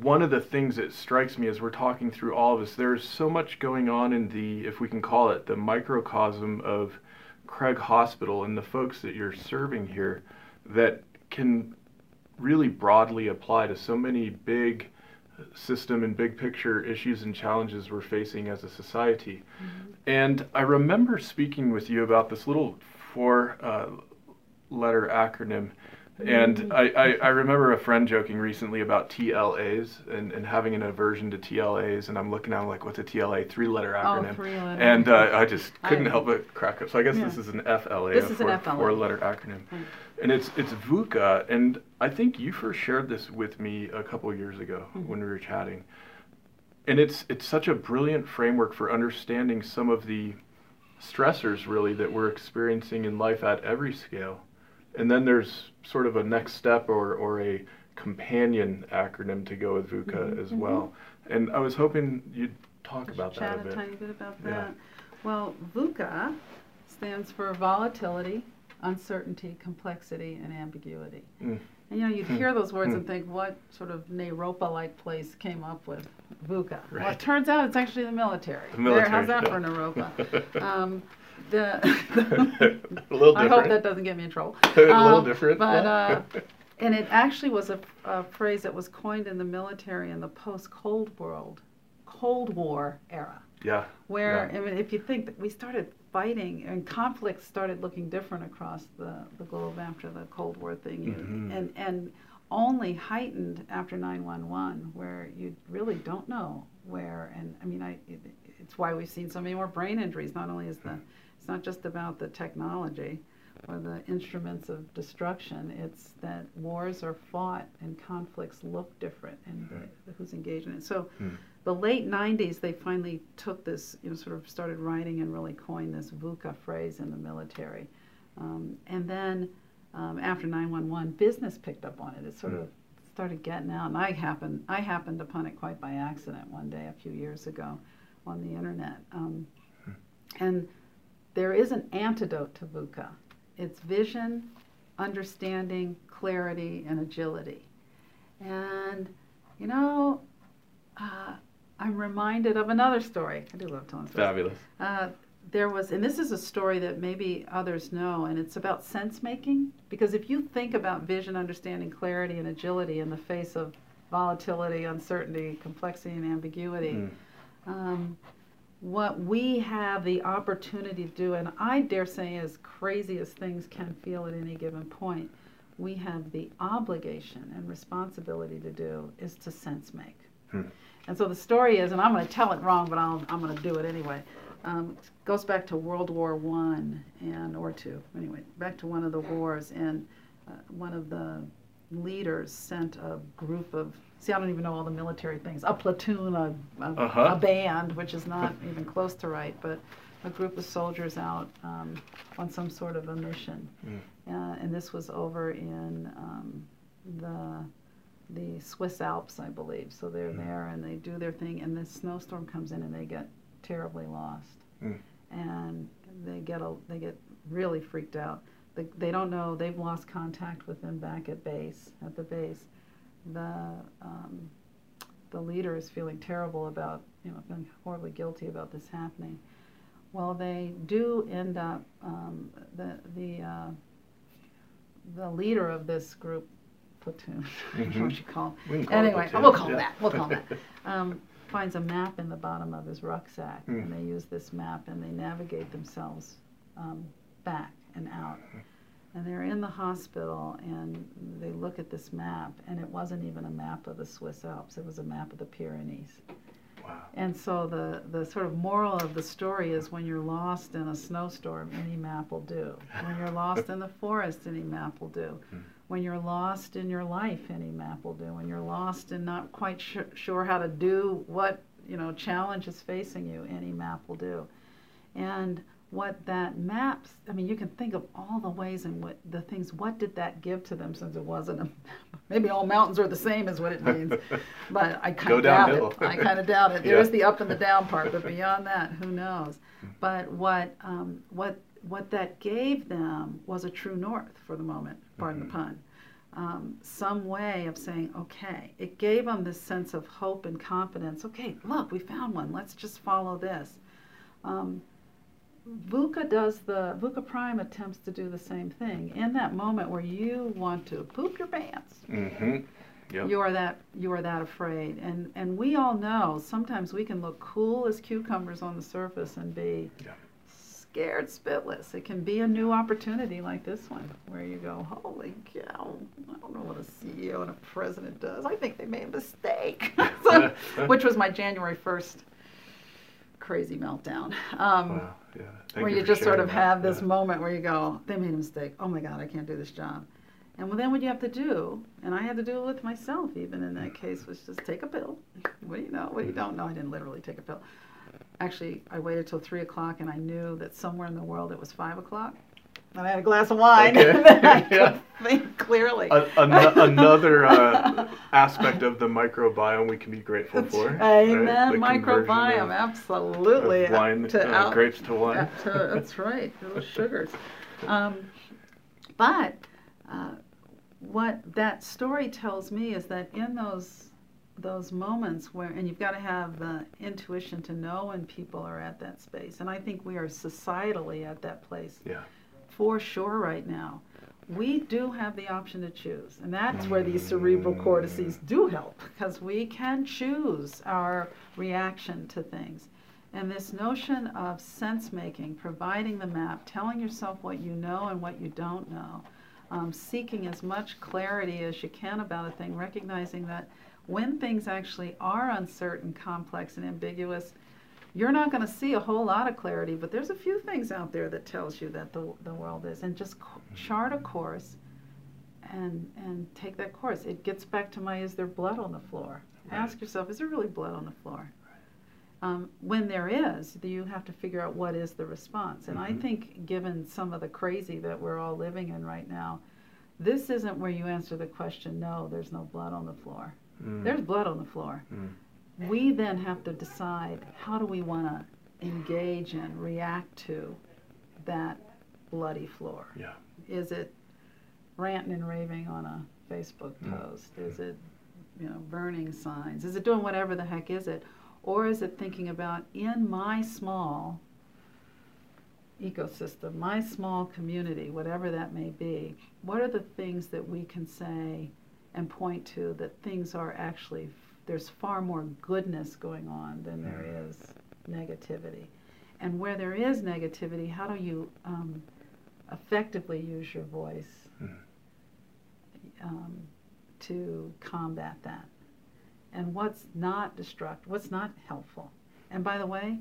one of the things that strikes me as we're talking through all of this, there's so much going on in the, if we can call it, the microcosm of Craig Hospital and the folks that you're serving here that can really broadly apply to so many big system and big picture issues and challenges we're facing as a society. Mm-hmm. And I remember speaking with you about this little four uh, letter acronym and mm-hmm. I, I, I, remember a friend joking recently about TLAs and, and having an aversion to TLAs. And I'm looking at them like, what's a TLA? Three letter oh, acronym. Oh, three letter. And uh, I just couldn't I, help but crack up. So I guess yeah. this is an FLA, this a four, four letter acronym. Right. And it's, it's VUCA. And I think you first shared this with me a couple years ago mm-hmm. when we were chatting. And it's, it's such a brilliant framework for understanding some of the stressors, really, that we're experiencing in life at every scale and then there's sort of a next step or, or a companion acronym to go with VUCA mm-hmm, as mm-hmm. well. And I was hoping you'd talk about that a bit. Chat a tiny bit about that. Yeah. Well, VUCA stands for volatility, uncertainty, complexity, and ambiguity. Mm. And you know, you'd hmm. hear those words mm. and think, what sort of Naropa-like place came up with VUCA? Right. Well, it turns out it's actually the military. The military there, how's that yeah. for Naropa? um, the, a little different. I hope that doesn't get me in trouble. a little um, different. But uh, and it actually was a, a, phrase that was coined in the military in the post-Cold World, Cold War era. Yeah. Where yeah. I mean, if you think that we started fighting and conflicts started looking different across the, the globe after the Cold War thing, mm-hmm. and and only heightened after 911, where you really don't know where. And I mean, I it, it's why we've seen so many more brain injuries. Not only is the it's not just about the technology or the instruments of destruction. It's that wars are fought and conflicts look different and who's engaged in it. So mm. the late 90s, they finally took this, you know, sort of started writing and really coined this VUCA phrase in the military. Um, and then um, after 911, business picked up on it. It sort mm. of started getting out. And I happened, I happened upon it quite by accident one day a few years ago on the internet. Um, hmm. and there is an antidote to VUCA. It's vision, understanding, clarity, and agility. And, you know, uh, I'm reminded of another story. I do love telling stories. Fabulous. Uh, there was, and this is a story that maybe others know, and it's about sense making. Because if you think about vision, understanding, clarity, and agility in the face of volatility, uncertainty, complexity, and ambiguity, mm. um, what we have the opportunity to do, and I dare say, as crazy as things can feel at any given point, we have the obligation and responsibility to do is to sense make. Hmm. And so the story is, and I'm going to tell it wrong, but i am going to do it anyway. Um, it goes back to World War One and or two. Anyway, back to one of the wars, and uh, one of the leaders sent a group of see, I don't even know all the military things. A platoon, a, a, uh-huh. a band, which is not even close to right, but a group of soldiers out um, on some sort of a mission. Mm. Uh, and this was over in um, the the Swiss Alps, I believe. So they're mm. there and they do their thing, and this snowstorm comes in and they get terribly lost, mm. and they get a, they get really freaked out. They, they don't know they've lost contact with them back at base at the base the um, the leader is feeling terrible about you know feeling horribly guilty about this happening. Well, they do end up um, the the uh, the leader of this group platoon. Mm-hmm. what you call. We call anyway, we'll call yeah. that. We'll call that. Um, finds a map in the bottom of his rucksack, mm. and they use this map and they navigate themselves um, back and out. And they're in the hospital and they look at this map and it wasn't even a map of the Swiss Alps it was a map of the Pyrenees. Wow. and so the the sort of moral of the story is when you're lost in a snowstorm any map will do. When you're lost in the forest any map will do. Hmm. when you're lost in your life any map will do. When you're lost and not quite sure how to do what you know challenge is facing you any map will do. And what that maps i mean you can think of all the ways and what the things what did that give to them since it wasn't a maybe all mountains are the same is what it means but i kind of doubt it i kind of doubt it there's yeah. the up and the down part but beyond that who knows but what um, what what that gave them was a true north for the moment pardon Mhm. the pun, um, some way of saying, okay, it gave them this sense of hope and confidence. Okay, look, we found one. Let's just follow this. Um, VUCA does the VUCA Prime attempts to do the same thing. In that moment where you want to poop your pants, Mm-hmm. Yep. you are that you are that afraid. And and we all know sometimes we can look cool as cucumbers on the surface and be Yeah. scared spitless. It can be a new opportunity like this one where you go, holy cow, I don't know what a CEO and a president does. I think they made a mistake. so, which was my January 1st crazy meltdown. Um, Wow. Yeah. Thank where you, for just sort of that. have this Yeah. moment where you go, they made a mistake. Oh my God, I can't do this job. And well, then what you have to do, and I had to do it with myself even in that case, was just take a pill. What do you know? What do you don't know? I didn't literally take a pill. Actually, I waited till three o'clock, and I knew that somewhere in the world it was five o'clock. I had a glass of wine, Okay. and I Yeah. think clearly. A- ano- another uh, aspect of the microbiome we can be grateful for. Amen. Conversion Microbiome, of- absolutely. of wine, To uh, out- grapes to wine. That's, uh, that's right, those sugars. Um, but uh, what that story tells me is that in those those moments where, and you've got to have the intuition to know when people are at that space, and I think we are societally at that place Yeah. For sure right now. We do have the option to choose, and that's where these cerebral cortices do help because we can choose our reaction to things. And this notion of sense making, providing the map, telling yourself what you know and what you don't know, um, seeking as much clarity as you can about a thing, recognizing that when things actually are uncertain, complex, and ambiguous, you're not going to see a whole lot of clarity, but there's a few things out there that tells you that the, the world is. And just chart a course and, and take that course. It gets back to my is there blood on the floor? Right. Ask yourself, is there really blood on the floor? Um, when there is, you have to figure out what is the response. And I Mhm. think, given some of the crazy that we're all living in right now, this isn't where you answer the question, no, there's no blood on the floor. Mm. There's blood on the floor. Mm. We then have to decide how do we want to engage and react to that bloody floor. Yeah. Is it ranting and raving on a Facebook Mm. post? Is it, you know, burning signs? Is it doing whatever the heck is it? Or is it thinking about in my small ecosystem, my small community, whatever that may be, what are the things that we can say and point to that things are actually, there's far more goodness going on than there is negativity? And where there is negativity, how do you um, effectively use your voice Mhm. um, to combat that? And what's not destructive, what's not helpful? And by the way,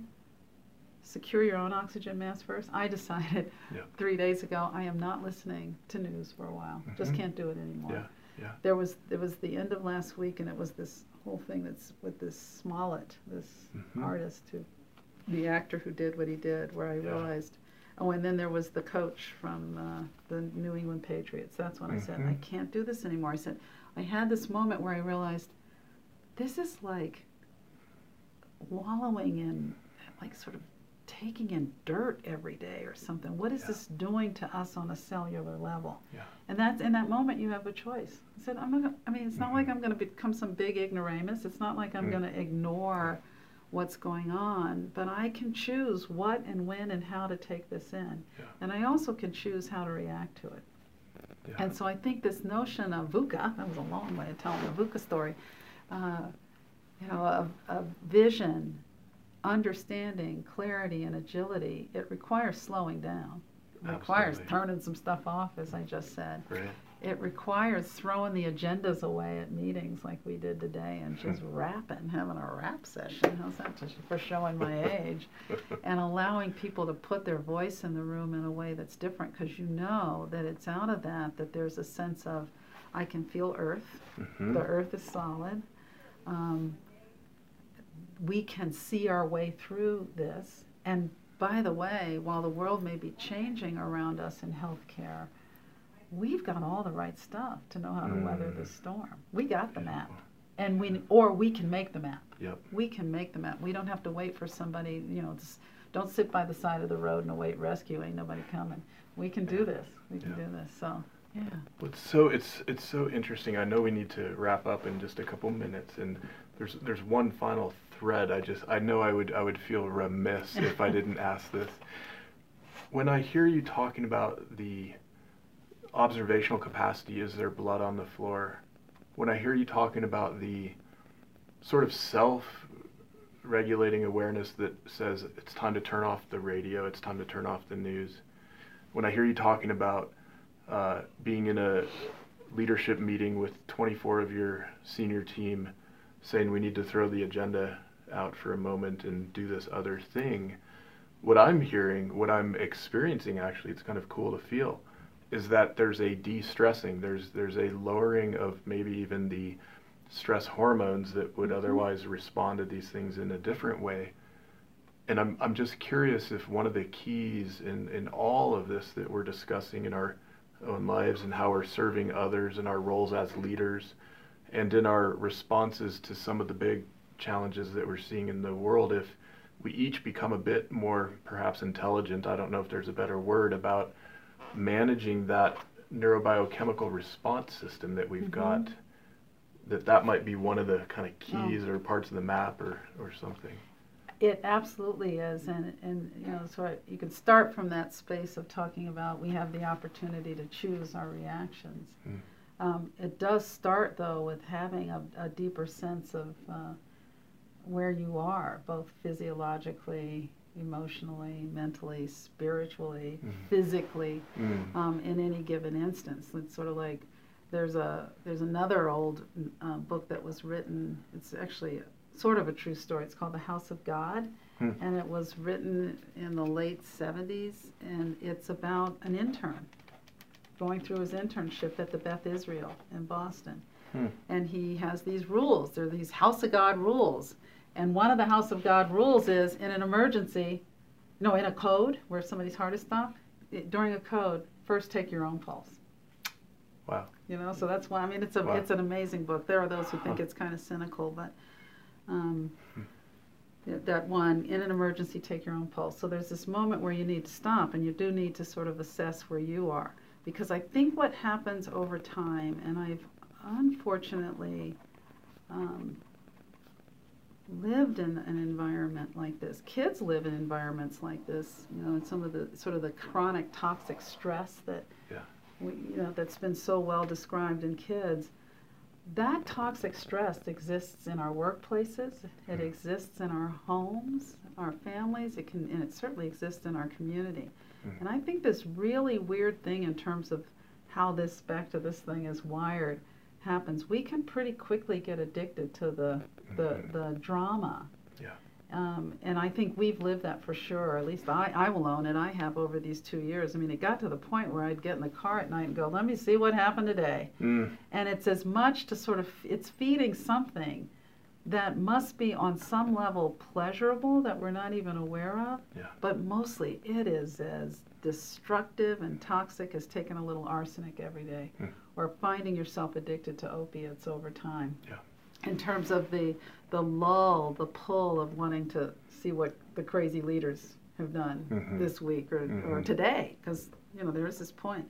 secure your own oxygen mask first. I decided Yeah. three days ago I am not listening to news for a while. Just Mhm. can't do it anymore. Yeah. Yeah. There was there was the end of last week, and it was this whole thing that's with this Smollett, this Mhm. artist who, the actor who did what he did, where I Yeah. realized. Oh, and then there was the coach from uh, the New England Patriots. That's when I said I Mhm. can't do this anymore. I said I had this moment where I realized this is like wallowing in, like sort of taking in dirt every day or something. What is Yeah. this doing to us on a cellular level? Yeah. And that's in that moment you have a choice. I said, I'm. Gonna, I mean, it's not like I'm going to become some big ignoramus. It's not like I'm Mm. going to ignore what's going on, but I can choose what and when and how to take this in, Yeah. and I also can choose how to react to it. Yeah. And so I think this notion of VUCA, that was a long way of telling the VUCA story, uh, you know, of, of vision, understanding, clarity, and agility, it requires slowing down. It requires Absolutely. turning some stuff off, as I just said. Right. It requires throwing the agendas away at meetings like we did today and just rapping, having a rap session. How's that just for showing my age? and allowing people to put their voice in the room in a way that's different because you know that it's out of that that there's a sense of I can feel earth. Mhm. The earth is solid. Um, we can see our way through this. And by the way, while the world may be changing around us in healthcare, we've got all the right stuff to know how to weather Mm. the storm. We got the map. And we or we can make the map. Yep. We can make the map. We don't have to wait for somebody, you know, just don't sit by the side of the road and await rescue. Ain't nobody coming. We can do this. We can Yeah. do this. So Yeah. It's so it's it's so interesting. I know we need to wrap up in just a couple minutes, and there's there's one final thread. I just I know I would I would feel remiss if I didn't ask this. When I hear you talking about the observational capacity, is there blood on the floor? When I hear you talking about the sort of self regulating awareness that says it's time to turn off the radio, it's time to turn off the news. When I hear you talking about uh, being in a leadership meeting with 24 of your senior team saying we need to throw the agenda out for a moment and do this other thing, what I'm hearing, what I'm experiencing actually, it's kind of cool to feel, is that there's a de-stressing, there's there's a lowering of maybe even the stress hormones that would mm-hmm. otherwise respond to these things in a different way. And I'm I'm just curious if one of the keys in, in all of this that we're discussing in our own lives and how we're serving others and our roles as leaders and in our responses to some of the big challenges that we're seeing in the world if we each become a bit more perhaps intelligent i don't know if there's a better word about managing that neurobiochemical response system that we've mm-hmm. got that that might be one of the kind of keys oh. or parts of the map or, or something it absolutely is, and and you know, so you can start from that space of talking about we have the opportunity to choose our reactions. Mm. Um, it does start though with having a, a deeper sense of uh, where you are, both physiologically, emotionally, mentally, spiritually, mm. physically, mm. Um, in any given instance. It's sort of like there's a there's another old uh, book that was written. It's actually sort of a true story. It's called The House of God, hmm. and it was written in the late 70s, and it's about an intern going through his internship at the Beth Israel in Boston. Hmm. And he has these rules. There are these House of God rules. And one of the House of God rules is in an emergency, no, in a code where somebody's heart is stopped, during a code, first take your own pulse. Wow. You know, so that's why I mean it's a wow. it's an amazing book. There are those who think it's kind of cynical, but um, that one, in an emergency, take your own pulse. So there's this moment where you need to stop and you do need to sort of assess where you are. Because I think what happens over time, and I've unfortunately um, lived in an environment like this. Kids live in environments like this, you know, and some of the sort of the chronic toxic stress that, yeah. we, you know, that's been so well described in kids that toxic stress exists in our workplaces, it mm. exists in our homes, our families, it can, and it certainly exists in our community. Mm. And I think this really weird thing in terms of how this back to this thing is wired happens. We can pretty quickly get addicted to the the, mm-hmm. the drama um, and I think we've lived that for sure. At least I, I will own it. I have over these two years. I mean, it got to the point where I'd get in the car at night and go, "Let me see what happened today." Mm. And it's as much to sort of it's feeding something that must be on some level pleasurable that we're not even aware of. Yeah. But mostly it is as destructive and toxic as taking a little arsenic every day, mm. or finding yourself addicted to opiates over time. Yeah in terms of the the lull, the pull of wanting to see what the crazy leaders have done mm-hmm. this week or, mm-hmm. or today, because you know there is this point,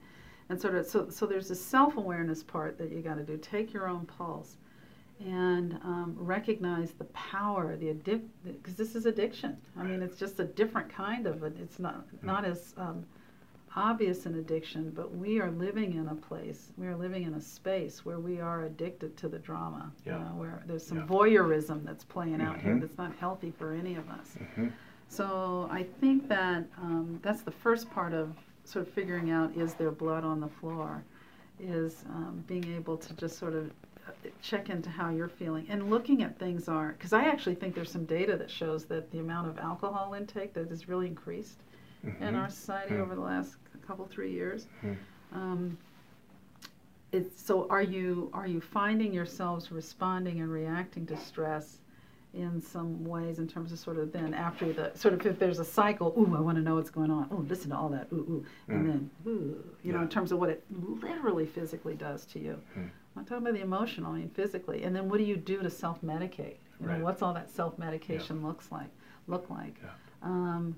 and sort of so so there's this self awareness part that you got to do. Take your own pulse, and um, recognize the power, the addict, because this is addiction. I mean, it's just a different kind of it. It's not not as um, obvious in addiction, but we are living in a place, we are living in a space where we are addicted to the drama. Yeah. You know, where there's some yeah. voyeurism that's playing mm-hmm. out here mm-hmm. that's not healthy for any of us. Mm-hmm. So I think that um, that's the first part of sort of figuring out is there blood on the floor, is um, being able to just sort of uh, check into how you're feeling and looking at things are because I actually think there's some data that shows that the amount of alcohol intake that has really increased mm-hmm. in our society mm-hmm. over the last couple three years. Mm-hmm. Um, it's, so are you are you finding yourselves responding and reacting to stress in some ways in terms of sort of then after the sort of if there's a cycle, ooh, I want to know what's going on. Oh, listen to all that, ooh, ooh, mm. and then ooh, you yeah. know, in terms of what it literally physically does to you. Mm. I'm talking about the emotional, I mean physically. And then what do you do to self-medicate? You right. know, what's all that self-medication yeah. looks like? Look like. Yeah. Um,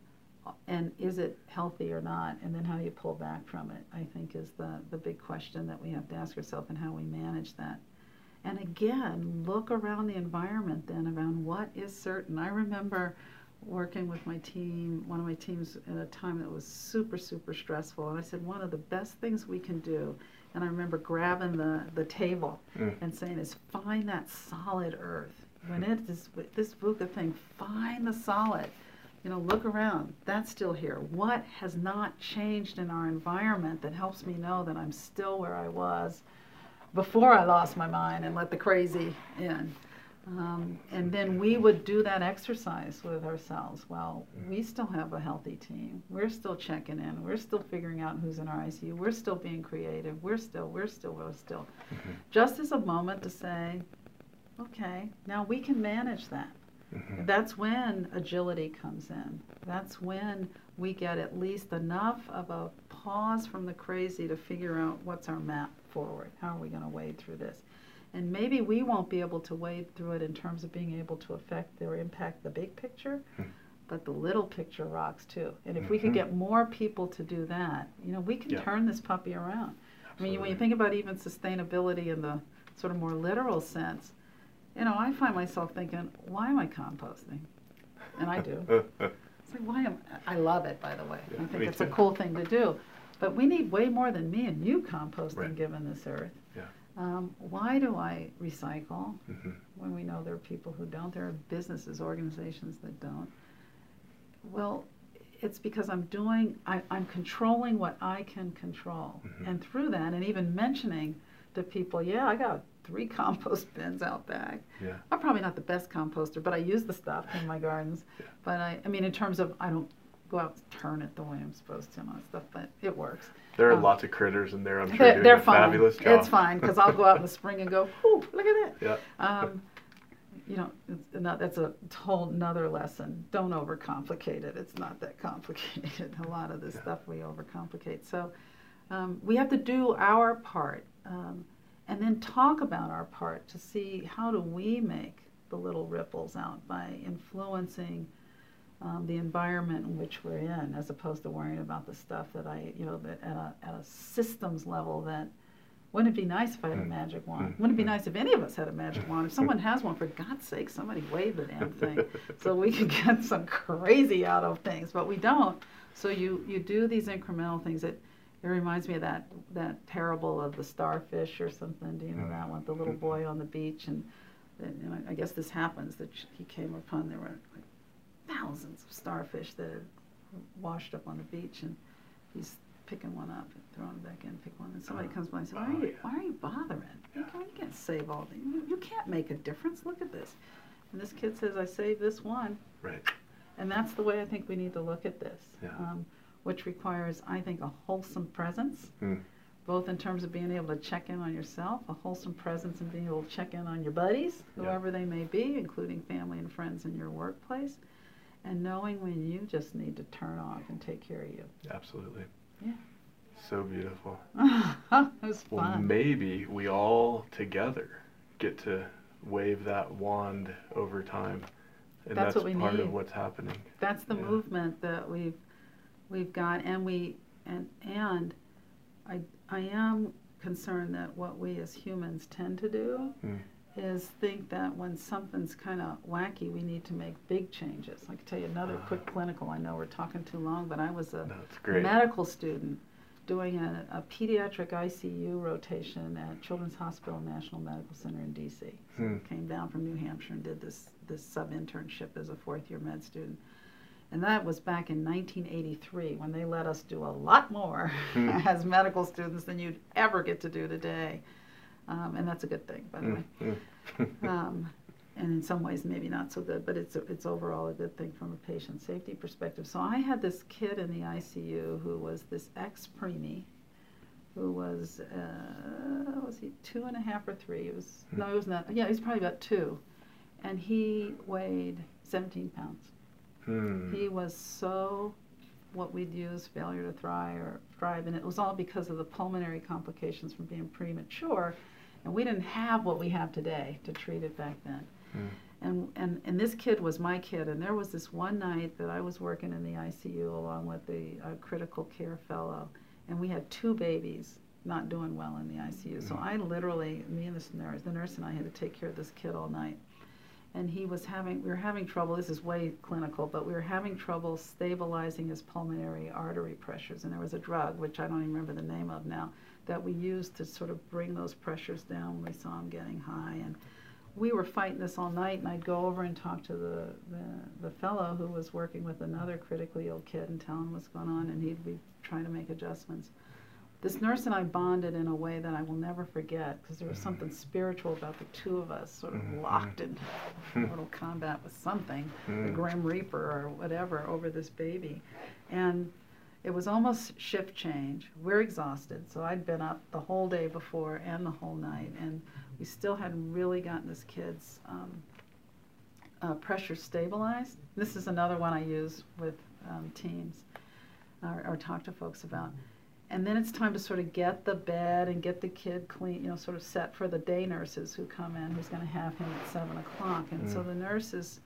and is it healthy or not? And then how do you pull back from it? I think is the the big question that we have to ask ourselves and how we manage that. And again, look around the environment then around what is certain. I remember working with my team, one of my teams at a time that was super, super stressful. And I said, one of the best things we can do, and I remember grabbing the, the table mm. and saying, is find that solid earth. When it is this VUCA thing, find the solid. You know, look around. That's still here. What has not changed in our environment that helps me know that I'm still where I was before I lost my mind and let the crazy in? Um, and then we would do that exercise with ourselves. Well, we still have a healthy team. We're still checking in. We're still figuring out who's in our ICU. We're still being creative. We're still, we're still, we're still. Mm-hmm. Just as a moment to say, okay, now we can manage that. Mm-hmm. That's when agility comes in. That's when we get at least enough of a pause from the crazy to figure out what's our map forward. How are we going to wade through this? And maybe we won't be able to wade through it in terms of being able to affect or impact the big picture, hmm. but the little picture rocks too. And if mm-hmm. we could mm-hmm. get more people to do that, you know, we can yeah. turn this puppy around. Absolutely. I mean, when you think about even sustainability in the sort of more literal sense, you know, I find myself thinking, why am I composting? And I do. it's like, why am I love it, by the way. Yeah, I think it's too. a cool thing to do. But we need way more than me and you composting right. given this earth. Yeah. Um, why do I recycle mm-hmm. when we know there are people who don't? There are businesses, organizations that don't. Well, it's because I'm doing, I, am controlling what I can control. Mm-hmm. And through that, and even mentioning to people, yeah, I got three compost bins out back. Yeah. I'm probably not the best composter, but I use the stuff in my gardens. Yeah. But I, I mean, in terms of, I don't go out and turn it the way I'm supposed to and all that stuff, but it works. There are um, lots of critters in there. I'm sure they're, doing they're a fine. fabulous job. It's fine because I'll go out in the spring and go, "Ooh, look at that." Yeah. Um, you know, not, that's a whole another lesson. Don't overcomplicate it. It's not that complicated. a lot of this yeah. stuff we overcomplicate. So um, we have to do our part, um, and then talk about our part to see how do we make the little ripples out by influencing um, the environment in which we're in, as opposed to worrying about the stuff that I, you know, that at a, at a systems level that wouldn't it be nice if I had a mm. magic wand? Mm. Wouldn't it be nice if any of us had a magic wand? If someone has one, for God's sake, somebody wave the damn thing so we can get some crazy out of things, but we don't. So you, you do these incremental things. It, it reminds me of that, that parable of the starfish or something. Do you know that one? The little boy on the beach. And, and I guess this happens that he came upon, there were like thousands of starfish that had washed up on the beach, and he's picking one up and throwing it back in, pick one, and somebody comes by and says, why, are you, why are you bothering? You, can't, you can't save all these. You, you can't make a difference. Look at this. And this kid says, I saved this one. Right. And that's the way I think we need to look at this, yeah. um, which requires, I think, a wholesome presence, mm. both in terms of being able to check in on yourself, a wholesome presence and being able to check in on your buddies, whoever yeah. they may be, including family and friends in your workplace, and knowing when you just need to turn off and take care of you. Absolutely. Yeah. So beautiful. it was fun. Well, maybe we all together get to wave that wand over time. And that's, that's what we part need. of what's happening. That's the yeah. movement that we've we've got and we and and I I am concerned that what we as humans tend to do mm is think that when something's kind of wacky, we need to make big changes. I can tell you another uh, quick clinical. I know we're talking too long, but I was a medical student doing a, a, pediatric ICU rotation at Children's Hospital National Medical Center in D.C. So hmm. came down from New Hampshire and did this this sub internship as a fourth year med student. And that was back in 1983 when they let us do a lot more hmm. as medical students than you'd ever get to do today. Um, and that's a good thing, by the way. Mm-hmm. um, and in some ways, maybe not so good, but it's, it's overall a good thing from a patient safety perspective. So I had this kid in the ICU who was this ex preemie, who was, uh, was he two and a half or three? He was, no, he was not, yeah, he's probably about two. And he weighed 17 pounds. Hmm. He was so what we'd use, failure to thrive or thrive, and it was all because of the pulmonary complications from being premature and we didn't have what we have today to treat it back then. Mm. And, and, and this kid was my kid, and there was this one night that I was working in the ICU along with the uh, critical care fellow, and we had two babies not doing well in the ICU. So Mm. I literally, me and this nurse, the nurse and I had to take care of this kid all night. And he was having, we were having trouble, this is way clinical, but we were having trouble stabilizing his pulmonary artery pressures. And there was a drug, which I don't even remember the name of now, that we used to sort of bring those pressures down when we saw him getting high. And we were fighting this all night, and I'd go over and talk to the, the, the fellow who was working with another critically ill kid and tell him what's going on, and he'd be trying to make adjustments. This nurse and I bonded in a way that I will never forget because there was something spiritual about the two of us, sort of Mhm. locked in mortal combat with something, the Mm. Grim Reaper or whatever, over this baby. And it was almost shift change. We're exhausted, so I'd been up the whole day before and the whole night, and we still hadn't really gotten this kid's um, uh, pressure stabilized. This is another one I use with um, teams or, or talk to folks about. And then it's time to sort of get the bed and get the kid clean, you know, sort of set for the day nurses who come in, who's going to have him at seven o'clock. And so Mm. the nurse is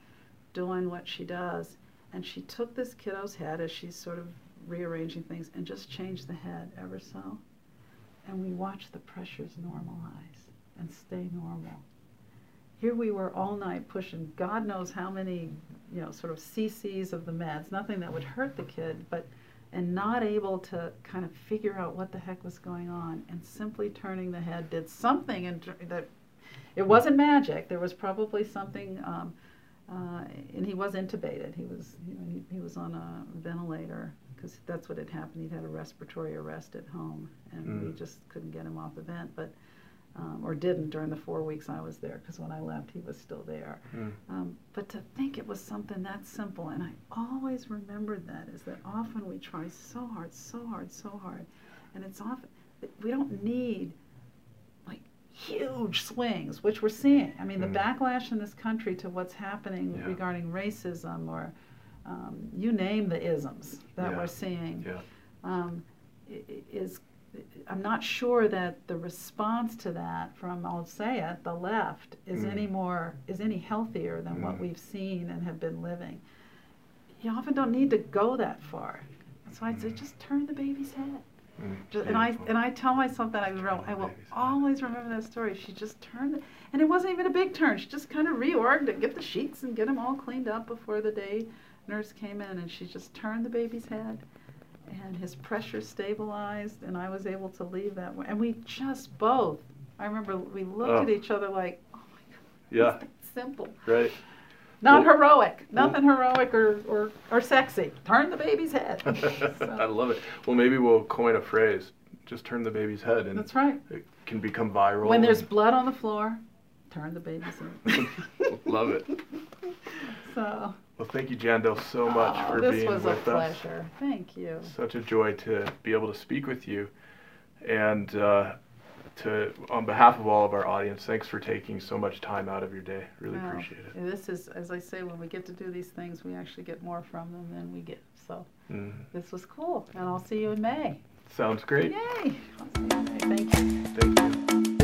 doing what she does, and she took this kiddo's head as she's sort of rearranging things and just changed the head ever so. And we watched the pressures normalize and stay normal. Here we were all night pushing God knows how many, you know, sort of cc's of the meds, nothing that would hurt the kid, but and not able to kind of figure out what the heck was going on and simply turning the head did something and that it wasn't magic. There was probably something um, uh, and he was intubated. He was you know, he, he was on a ventilator because that's what had happened. He'd had a respiratory arrest at home and we Mm. just couldn't get him off the vent. But um, or didn't during the four weeks I was there because when I left he was still there Mm. um, but to think it was something that simple, and I always remembered that, is that often we try so hard, so hard, so hard, and it's often we don't need like huge swings, which we're seeing. I mean, Mm. the backlash in this country to what's happening Yeah. regarding racism or um, you name the isms that Yeah. we're seeing Yeah. um, is I'm not sure that the response to that from I'll say it the left is Mm. any more is any healthier than what Mm. we've seen and have been living. You often don't need to go that far. That's why I say Mm. just turn the baby's head. Mm. Just, and I and I tell myself that I will I will always remember that story. She just turned it, and it wasn't even a big turn. She just kind of reorged it, get the sheets and get them all cleaned up before the day nurse came in, and she just turned the baby's head, and his pressure stabilized, and I was able to leave that way. And we just both. I remember we looked Oh. at each other like, oh my god, Yeah. simple. Right. Not Well- heroic, nothing heroic or, or, or sexy. Turn the baby's head. I love it. Well, maybe we'll coin a phrase. Just turn the baby's head, and that's right. it can become viral. When there's blood on the floor, turn the baby's head. love it. So, Well, thank you, Jandel, so much oh, for being with us. this was a with us. pleasure. Thank you. Such a joy to be able to speak with you, and uh, to on behalf of all of our audience, thanks for taking so much time out of your day. Really appreciate it. This is, as I say, when we get to do these things, we actually get more from them than we get. So Mm. this was cool, and I'll see you in May. Sounds great. Yay! I'll see you in May. Thank you.